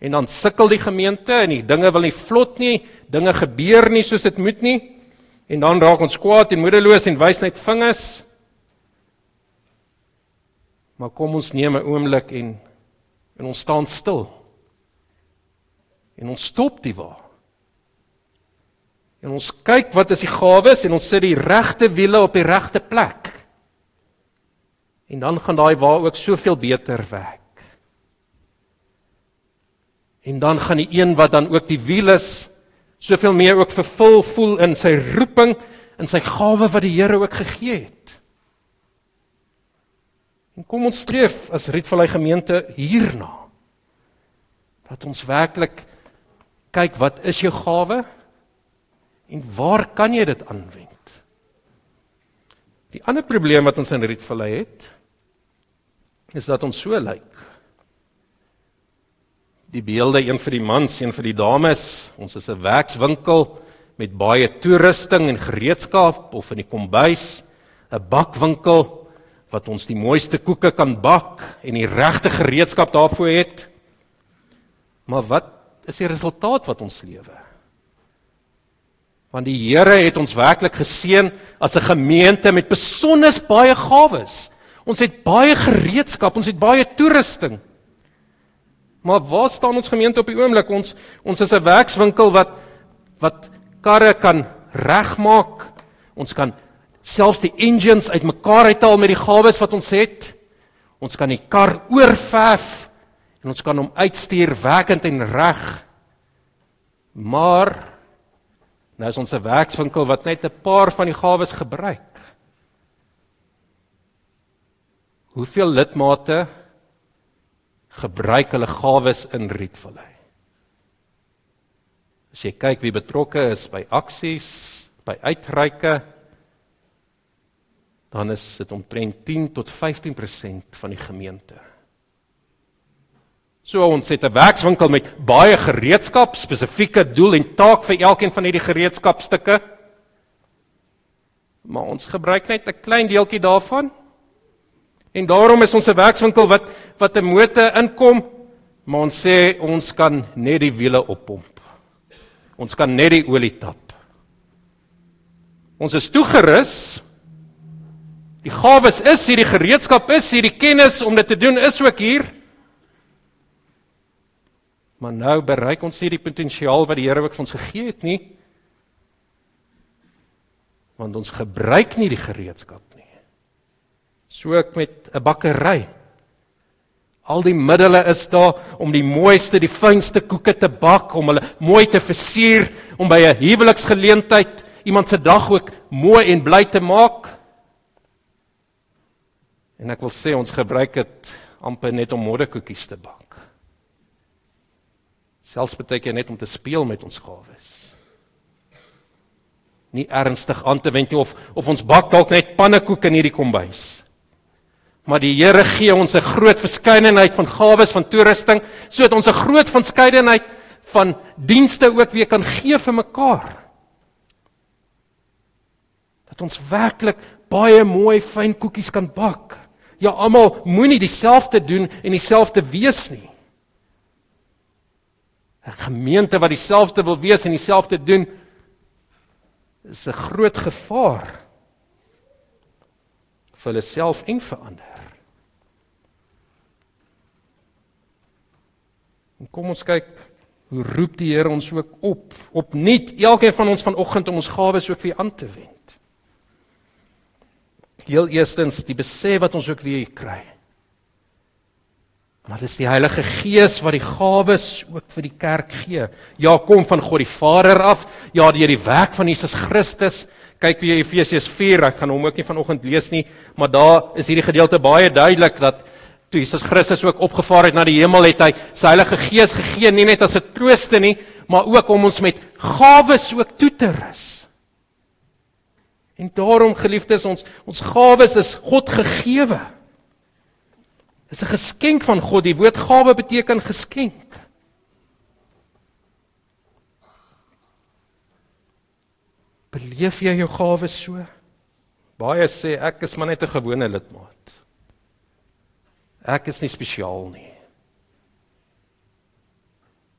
En dan sukkel die gemeente en die dinge wil nie vlot nie, dinge gebeur nie soos dit moet nie. En dan raak ons kwaad en moedeloos en wys net vingers. Maar kom ons neem 'n oomblik en en ons staan stil. En ons stop die wa. En ons kyk wat is die gawes en ons sit die regte wiele op die regte plek. En dan gaan daai wa ook soveel beter werk. En dan gaan die een wat dan ook die wiel is soveel meer ook vervul voel in sy roeping en sy gawe wat die Here ook gegee het. En kom ons streef as Rietvallei gemeente hierna dat ons werklik kyk wat is jou gawe en waar kan jy dit aanwend? Die ander probleem wat ons in Rietvallei het, is dat ons so lyk. Die beelde een vir die mans, een vir die dames. Ons is 'n werkswinkel met baie toerusting en gereedskap of in die kombuis 'n bakwinkel wat ons die mooiste koeke kan bak en die regte gereedskap daarvoor het. Maar wat is die resultaat wat ons lewe? Want die Here het ons werklik geseën as 'n gemeente met besonder baie gawes. Ons het baie gereedskap, ons het baie toerusting. Maar waar staan ons gemeente op die oomblik? Ons ons is 'n werkswinkel wat wat karre kan regmaak. Ons kan selfs die engines uitmekaar uithaal met die gawes wat ons het. Ons kan die kar oorverf en ons kan hom uitstuur werkend en reg. Maar nou is ons 'n werkswinkel wat net 'n paar van die gawes gebruik. Hoeveel lidmate gebruik hulle gawes in Rietvallei? As jy kyk wie betrokke is by aksies, by uitreike, dan is dit omtrent 10 tot 15% van die gemeente. So ons het 'n werkswinkel met baie gereedskap, spesifieke doel en taak vir elkeen van hierdie gereedskapstukke. Maar ons gebruik net 'n klein deeltjie daarvan En daarom is ons 'n werkswinkel wat wat 'n motor inkom, maar ons sê ons kan net die wiele oppomp. Ons kan net die olie tap. Ons is toegerus. Die gawes is hier, die gereedskap is hier, die kennis om dit te doen is ook hier. Maar nou bereik ons nie die potensiaal wat die Here ook vir ons gegee het nie. Want ons gebruik nie die gereedskap So ek met 'n bakkery. Al die middele is daar om die mooiste, die fynste koeke te bak, om hulle mooi te versier, om by 'n huweliksgeleentheid iemand se dag ook mooi en bly te maak. En ek wil sê ons gebruik dit amper net om modderkoekies te bak. Selfs baie keer net om te speel met ons gawes. Nie ernstig aan te wend nie of of ons bak dalk net pannekoeke in hierdie kombuis. Maar die Here gee ons 'n groot verskeidenheid van gawes van toerusting sodat ons 'n groot verskeidenheid van dienste ook weer kan gee vir mekaar. Dat ons werklik baie mooi fyn koekies kan bak. Ja, almal moenie dieselfde doen en dieselfde wees nie. 'n Gemeente wat dieselfde wil wees en dieselfde doen is 'n groot gevaar vir hulle self en vir ander. En kom ons kyk hoe roep die Here ons ook op, opnuut elkeen van ons vanoggend om ons gawes ook weer aan te wend. Heel eerstens die besef wat ons ook weer kry. Maar dis die Heilige Gees wat die gawes ook vir die kerk gee. Ja, kom van God die Vader af, ja deur die werk van Jesus Christus. Kyk weer Efesiërs 4, ek gaan hom ook nie vanoggend lees nie, maar daar is hierdie gedeelte baie duidelik dat toe Jesus Christus ook opgevaar het na die hemel het hy sy Heilige Gees gegee nie net as 'n trooste nie, maar ook om ons met gawes ook toe te rus. En daarom geliefdes ons ons gawes is God gegeewe. Dis 'n geskenk van God. Die woord gawe beteken geskenk. Beleef jy jou gawes so? Baie sê ek is maar net 'n gewone lidmaat. Ek is nie spesiaal nie.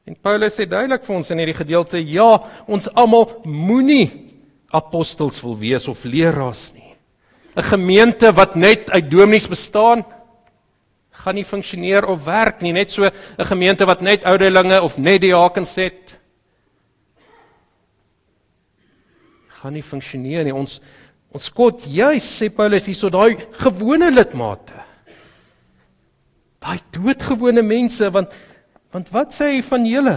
En Paulus sê duidelik vir ons in hierdie gedeelte, ja, ons almal moenie apostels wil wees of leraars nie. 'n Gemeente wat net uit dominees bestaan, gaan nie funksioneer of werk nie, net so 'n gemeente wat net ouderlinge of net diakens het. gaan nie funksioneer nie. Ons ons God juis sê Paulus hierso daai gewone lidmate daai doodgewone mense want want wat sê hy van julle?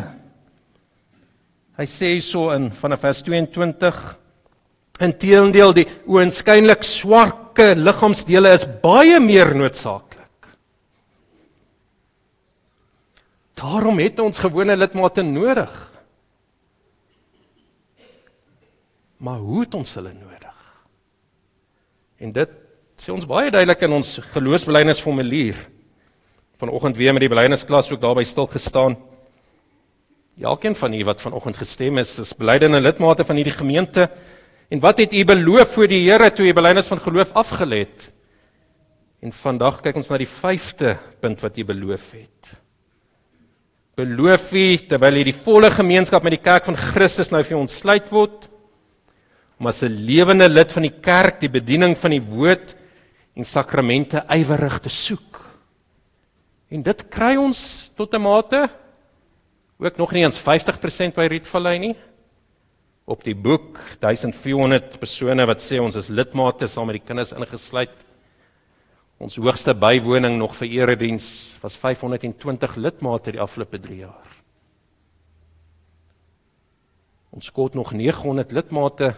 Hy sê so in vanaf vers 22 Inteendeel die oënskynlik swakke liggaamsdele is baie meer noodsaaklik. Daarom het ons gewone lidmate nodig. Maar hoe het ons hulle nodig? En dit sê ons baie duidelik in ons geloofsbelijdenisformulier. Vanoggend weer met die belijdensklas ook daarby stil gestaan. Elkeen van u wat vanoggend gestem is, is belydende lidmate van hierdie gemeente. En wat het u beloof voor die Here toe u belydenis van geloof afgelê het? En vandag kyk ons na die 5de punt wat u beloof het. Beloof u terwyl u die volle gemeenskap met die kerk van Christus nou vir ons sluit word om as 'n lewende lid van die kerk die bediening van die woord en sakramente ywerig te soek. En dit kry ons tot 'n mate ook nog nie eens 50% by Rietvallei nie. Op die boek 1400 persone wat sê ons is lidmate saam met die kinders ingesluit. Ons hoogste bywoning nog vir erediens was 520 lidmate die afgelope 3 jaar. Ons kort nog 900 lidmate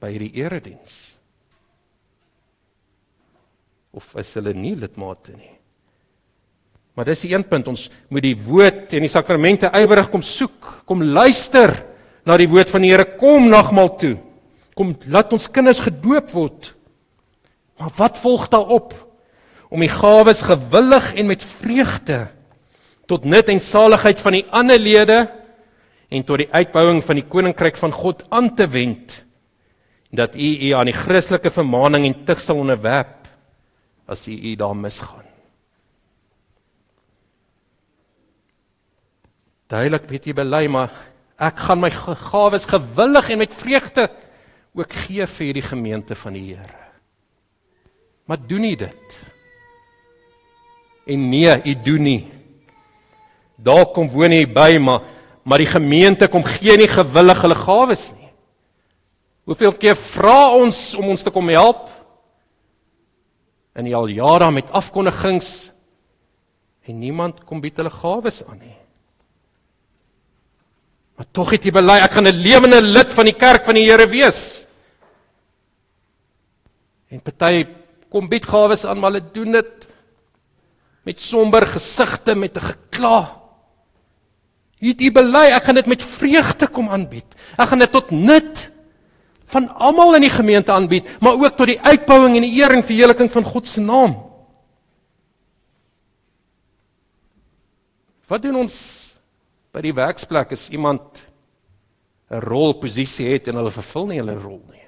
by hierdie erediens. Of is hulle nie lidmate nie? Maar dis die een punt ons moet die woord en die sakramente ywerig kom soek, kom luister na die woord van die Here, kom nagmaal toe. Kom laat ons kinders gedoop word. Maar wat volg daarop? Om die gawes gewillig en met vreugde tot nut en saligheid van die ander lede en tot die uitbouing van die koninkryk van God aan te wend dat u u aan die Christelike vermaaning en tug sal onderwerp as u u daar misgaan. Duidelik weet jy bely maar ek gaan my gawes gewillig en met vreugde ook gee vir hierdie gemeente van die Here. Maar doen nie dit. En nee, u doen nie. Daar kom woon hy by, maar maar die gemeente kom gee nie gewillig hulle gawes nie. Hoeveel keer vra ons om ons te kom help? En al jare met afkondigings en niemand kom bied hulle gawes aan nie. Maar tog het jy bely ek gaan 'n lewende lid van die kerk van die Here wees. En party kom bied gawes aan, maar hulle doen dit met somber gesigte met 'n gekla. Hiet u bely, ek gaan dit met vreugde kom aanbied. Ek gaan dit tot nut van almal in die gemeente aanbied, maar ook tot die uitbouing en die eer en verheerliking van God se naam. Wat doen ons by die werksplek as iemand 'n rol posisie het en hulle vervul nie hulle rol nie?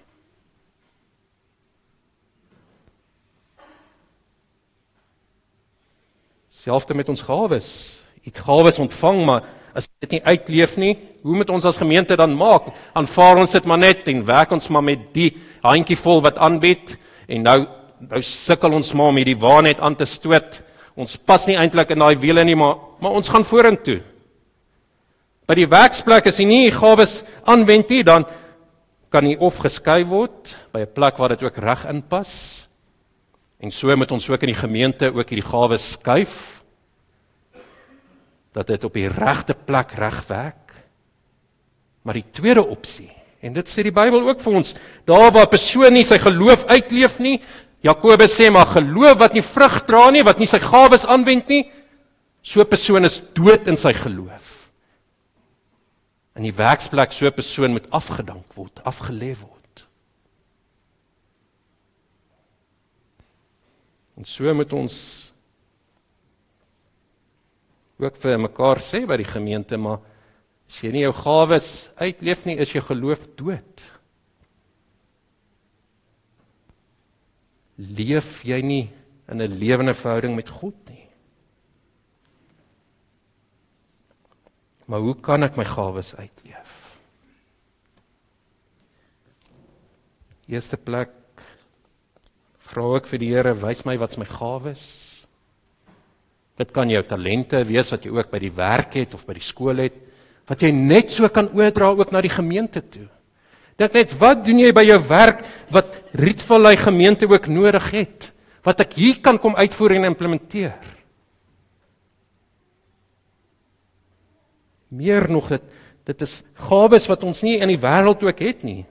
Selfs met ons gawes. Het gawes ontvang, maar as dit nie uitleef nie, hoe moet ons as gemeente dan maak? Aanvaar ons dit maar net en werk ons maar met die handjievol wat aanbied en nou nou sukkel ons maar om hierdie waarheid aan te stoot. Ons pas nie eintlik in daai wiele nie, maar maar ons gaan vorentoe. By die werksplek as jy nie gawes aanwend nie, dan kan jy of geskei word by 'n plek waar dit ook reg inpas. En so moet ons ook in die gemeente ook hierdie gawes skuif dat dit op die regte plek reg werk. Maar die tweede opsie, en dit sê die Bybel ook vir ons, daar waar 'n persoon nie sy geloof uitleef nie, Jakobus sê maar geloof wat nie vrug dra nie, wat nie sy gawes aanwend nie, so 'n persoon is dood in sy geloof. In die werksplek so 'n persoon moet afgedank word, afgelê word. En so moet ons ook vir mekaar sê by die gemeente maar as jy nie jou gawes uitleef nie is jou geloof dood. Leef jy nie in 'n lewende verhouding met God nie. Maar hoe kan ek my gawes uitleef? Eerste plek vra ek vir die Here, wys my wat's my gawes? Dit kan jou talente wees wat jy ook by die werk het of by die skool het wat jy net so kan oordra ook na die gemeente toe. Dink net wat doen jy by jou werk wat Rietvallei gemeente ook nodig het wat ek hier kan kom uitvoer en implementeer. Meer nog dit dit is gawes wat ons nie in die wêreld ook het nie.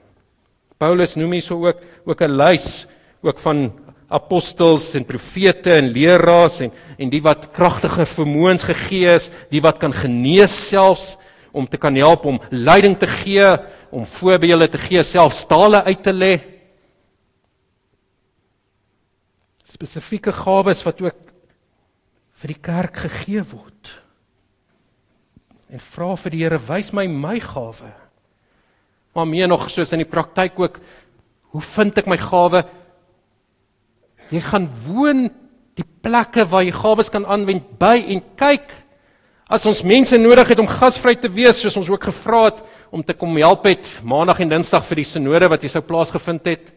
Paulus noem hier so ook ook 'n lys ook van apostels en profete en leraars en en die wat kragtige vermoëns gegee is, die wat kan genees selfs om te kan help om leiding te gee, om voorbeelde te gee, selfs tale uit te lê. Spesifieke gawes wat ook vir die kerk gegee word. En vra vir die Here, wys my my gawe. Maar meer nog soos in die praktyk ook, hoe vind ek my gawe? Jy gaan woon die plekke waar jy gawes kan aanwend by en kyk as ons mense nodig het om gasvry te wees soos ons ook gevra het om te kom help het maandag en dinsdag vir die sinode wat hier sou plaasgevind het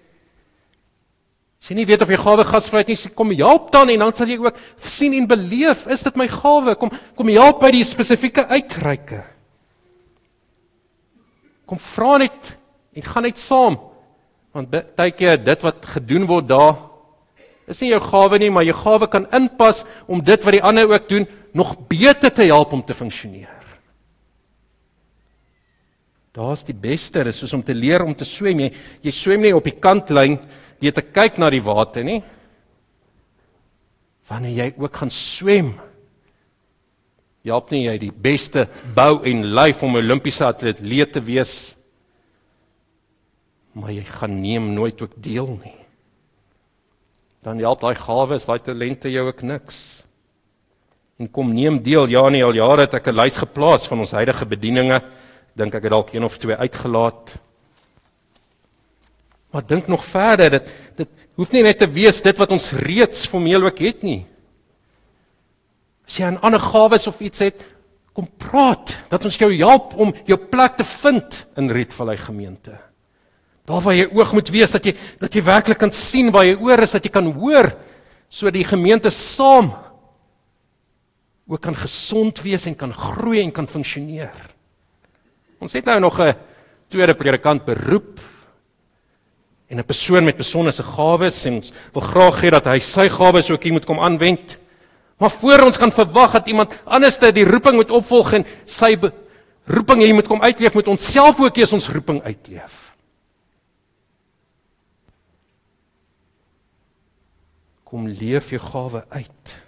As jy nie weet of jy gawe gasvry het nie, kom help dan en dan sal jy ook sien en beleef, is dit my gawe? Kom kom help by die spesifieke uitreike. Kom vra net en gaan net saam. Want baie keer dit wat gedoen word daar is nie jou gawe nie, maar jou gawe kan inpas om dit wat die ander ook doen nog beter te help om te funksioneer. Daar's die beste, dis soos om te leer om te swem. Jy jy swem nie op die kantlyn jy te kyk na die water nie. Wanneer jy ook gaan swem. Help nie jy die beste bou en lyf om 'n Olimpiese atleet te wees. Maar jy gaan neem nooit ook deel nie. Dan help daai gawes, daai talente jou ook niks. En kom neem deel. Ja nee, al jare het ek 'n lys geplaas van ons huidige bedieninge. Dink ek het dalk een of twee uitgelaat. Maar dink nog verder, dit dit hoef nie net te wees dit wat ons reeds formeel ook het nie. As jy 'n ander gawes of iets het, kom praat dat ons jou help om jou plek te vind in Rietvallei gemeente. Daar waar jy oog moet wees dat jy dat jy werklik kan sien waar jy oor is dat jy kan hoor so die gemeente saam ook kan gesond wees en kan groei en kan funksioneer. Ons het nou nog 'n tweede predikant beroep en 'n persoon met besondere gawes en ons wil graag hê dat hy sy gawes ook hier moet kom aanwend. Maar voor ons kan verwag dat iemand anderste die roeping moet opvolg en sy roeping hier moet kom uitleef, moet ons self ook eers ons roeping uitleef. Kom leef jou gawe uit.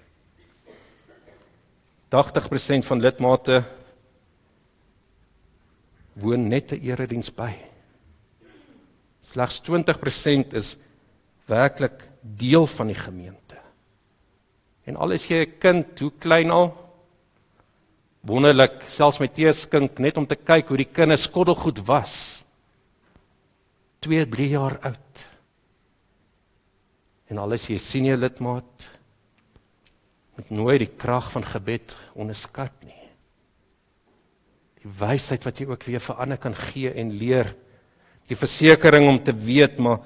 80% van lidmate woon net 'n erediens by. Slegs 20% is werklik deel van die gemeente. En al is jy 'n kind, hoe klein al wonderlik, selfs met teeskink net om te kyk hoe die kinders skottelgoed was. 2, 3 jaar oud. En al is jy senior lidmaat, moet nooit die krag van gebed onderskat nie. Die wysheid wat jy ook weer vir ander kan gee en leer die versekering om te weet maar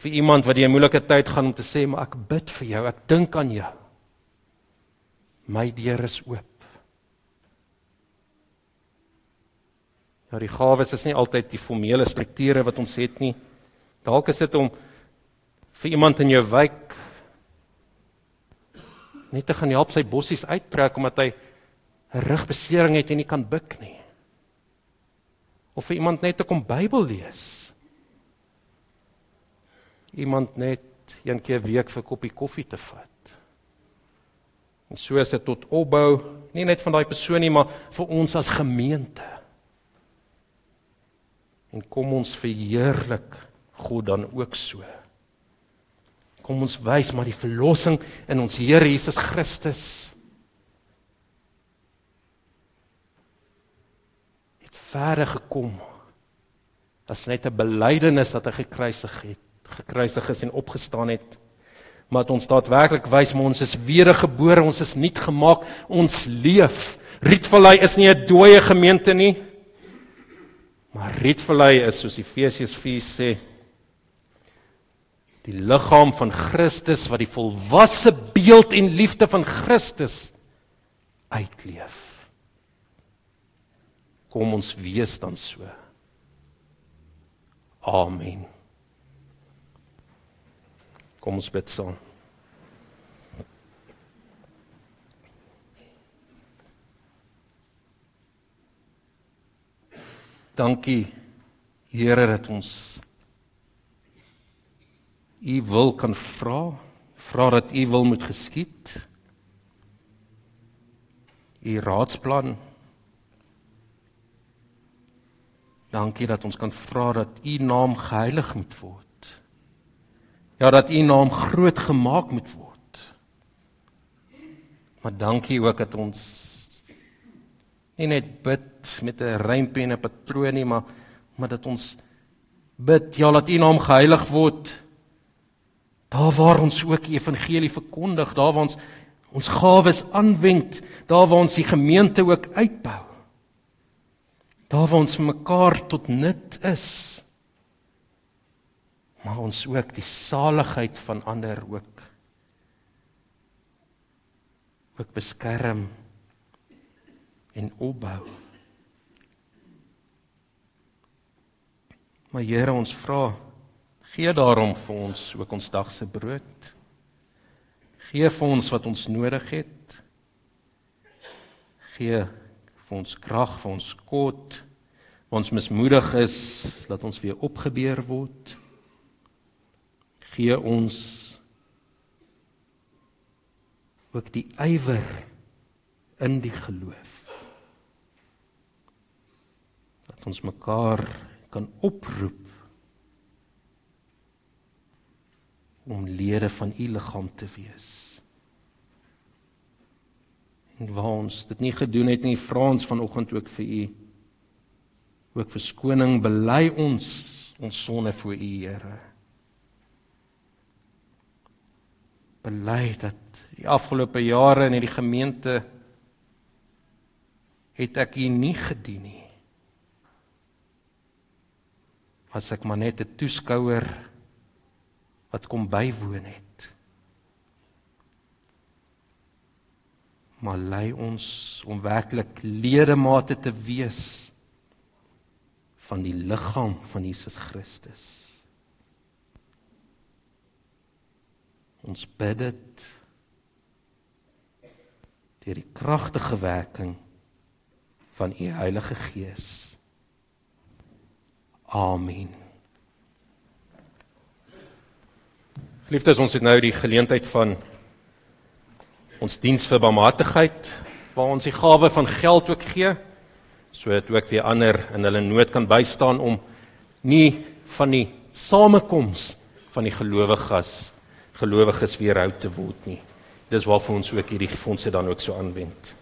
vir iemand wat jy 'n moeilike tyd gaan om te sê maar ek bid vir jou, ek dink aan jou. My deur is oop. Ja, die gawes is nie altyd die formele strukture wat ons het nie. Dalk is dit om vir iemand in jou wijk net te gaan help sy bossies uittrek omdat hy 'n rugbesering het en nie kan buig nie. Of vir iemand net te kom Bybel lees iemand net een keer 'n week vir 'n koppie koffie te vat. En so is dit tot opbou, nie net van daai persoon nie, maar vir ons as gemeente. En kom ons verheerlik God dan ook so. Kom ons wys maar die verlossing in ons Here Jesus Christus. Het verder gekom as net 'n belydenis dat hy gekruisig het gekruisig is en opgestaan het. Maar dat ons daadwerklik wys ons is wedergebore, ons is nuut gemaak, ons leef. Rietvallei is nie 'n dooie gemeente nie. Maar Rietvallei is soos Efesiërs 4 sê die liggaam van Christus wat die volwasse beeld en liefde van Christus uitleef. Kom ons wees dan so. Amen. Kom ons bid saam. Dankie Here dat ons U wil kan vra, vra dat U wil moet geskied. U raadsplan. Dankie dat ons kan vra dat U naam geheilig moet word Ja, dat U naam groot gemaak moet word. Maar dankie ook dat ons nie net bid met 'n rympie en 'n patroon nie, maar maar dat ons bid ja dat U naam geheilig word. Daar waar ons ook die evangelie verkondig, daar waar ons ons gawes aanwend, daar waar ons die gemeente ook uitbou. Daar waar ons mekaar tot nut is. Maar ons ook die saligheid van ander ook ook beskerm en opbou. Maar Here, ons vra gee daarom vir ons ook ons dag se brood. Gee vir ons wat ons nodig het. Gee vir ons krag, vir ons kort. Ons mismoedig is, laat ons weer opgebeur word. Gee ons ook die ywer in die geloof. Dat ons mekaar kan oproep om lede van u liggaam te wees. En waar ons dit nie gedoen het nie, vra ons vanoggend ook vir u ook verskoning bely ons ons sonde voor u Here. Bely dat die afgelope jare in hierdie gemeente het ek u nie gedien nie was ek maar net 'n toeskouer wat kom bywoon het. Maar lei ons om werklik ledemate te wees van die liggaam van Jesus Christus. Ons bid dit deur die kragtige werking van u Heilige Gees. Amen. Liefdes, ons het nou die geleentheid van ons diens vir barmhartigheid waar ons die gawe van geld ook gee sodat ook weer ander in hulle nood kan bystaan om nie van die samekoms van die gelowiges gelowiges weerhou te word nie. Dis waarvoor ons ook hierdie fondse dan ook so aanwend.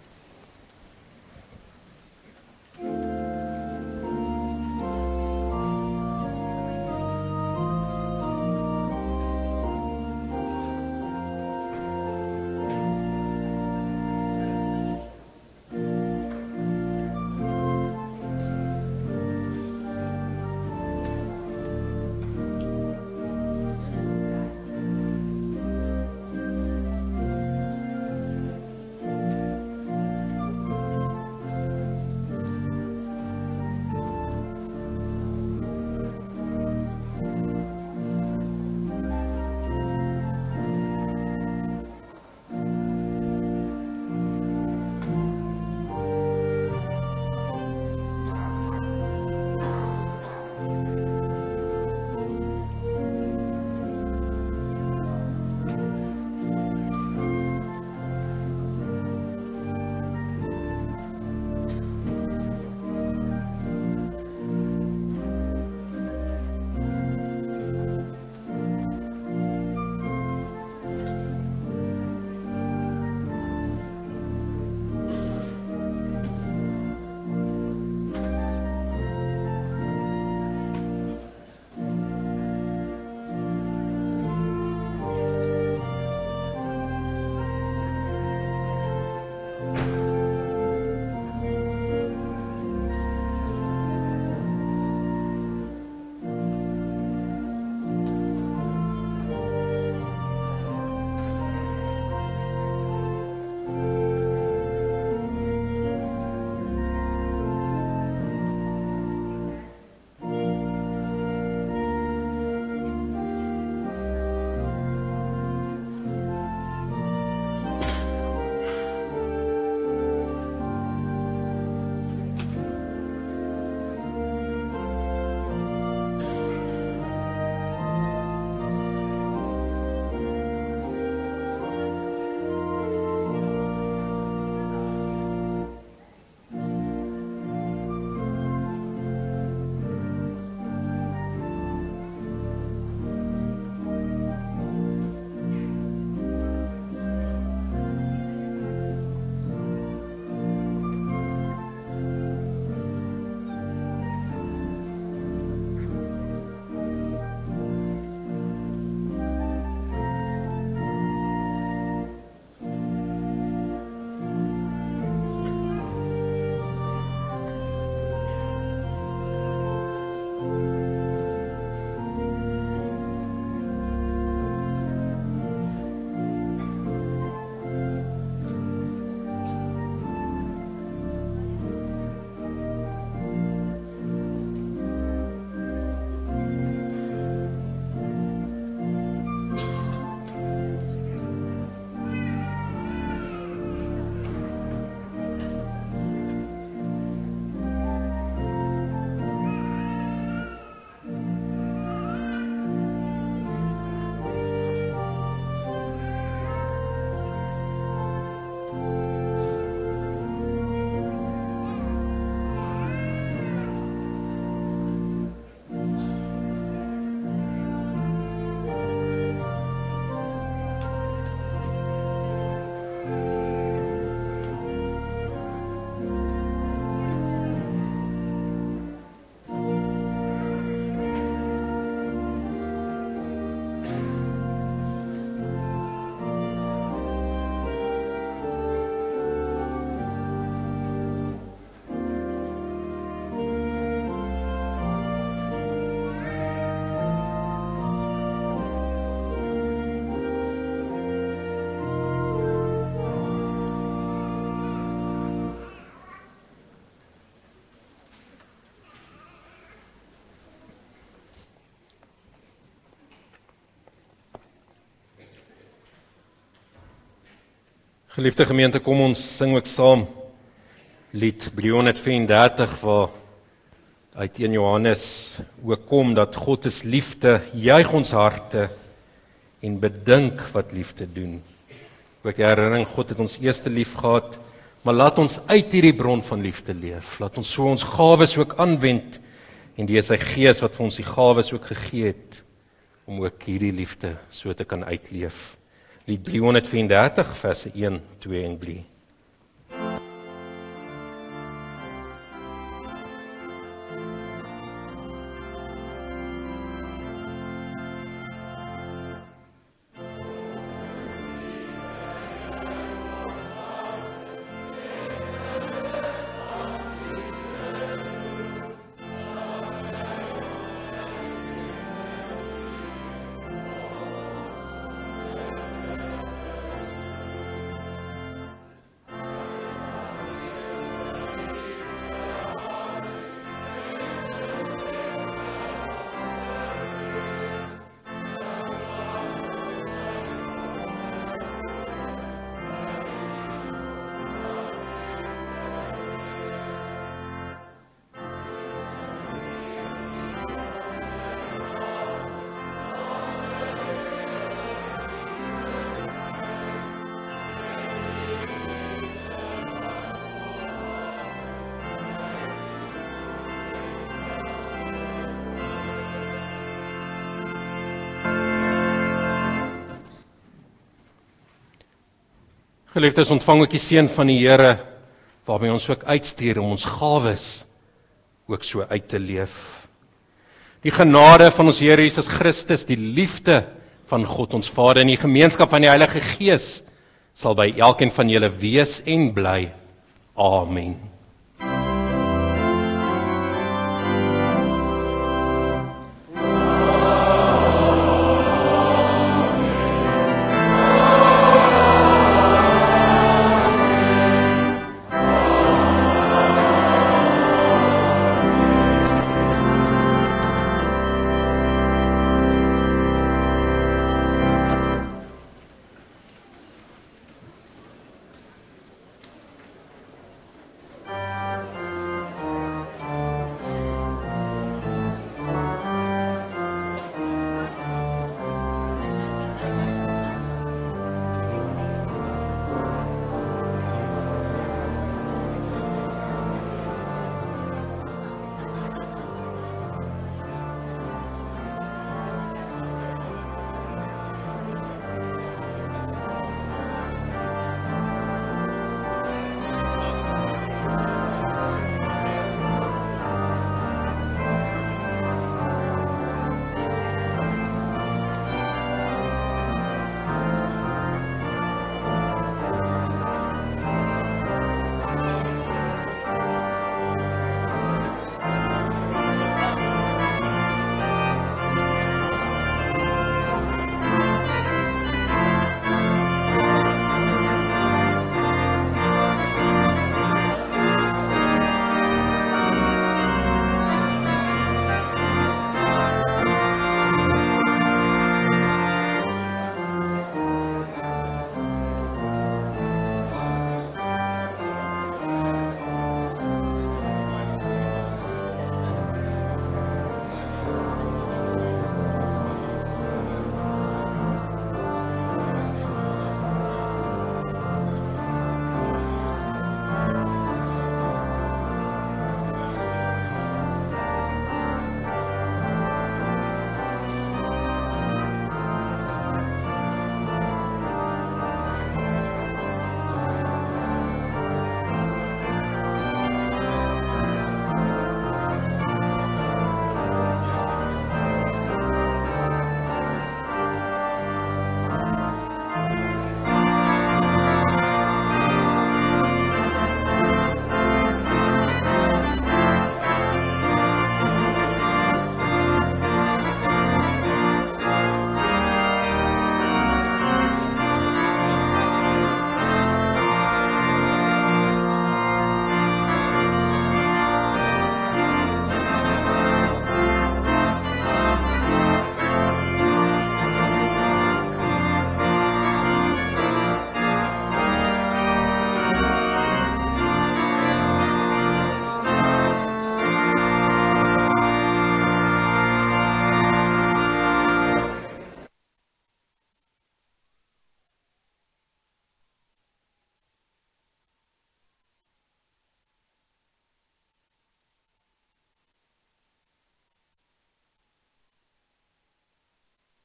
Geliefde gemeente, kom ons sing ook saam lied 334 waar uit 1 Johannes ook kom dat God is liefde, juig ons harte en bedink wat liefde doen. Ook herinnering God het ons eerste lief gehad, maar laat ons uit hierdie bron van liefde leef. Laat ons so ons gawes ook aanwend en die sy gees wat vir ons die gawes ook gegee het om ook hierdie liefde so te kan uitleef. Lied 334 verse 1, 2 en 3. Geliefdes, ontvang ook die seën van die Here waarmee ons ook uitstuur om ons gawes ook so uit te leef. Die genade van ons Here Jesus Christus, die liefde van God ons Vader en die gemeenskap van die Heilige Gees sal by elkeen van julle wees en bly. Amen.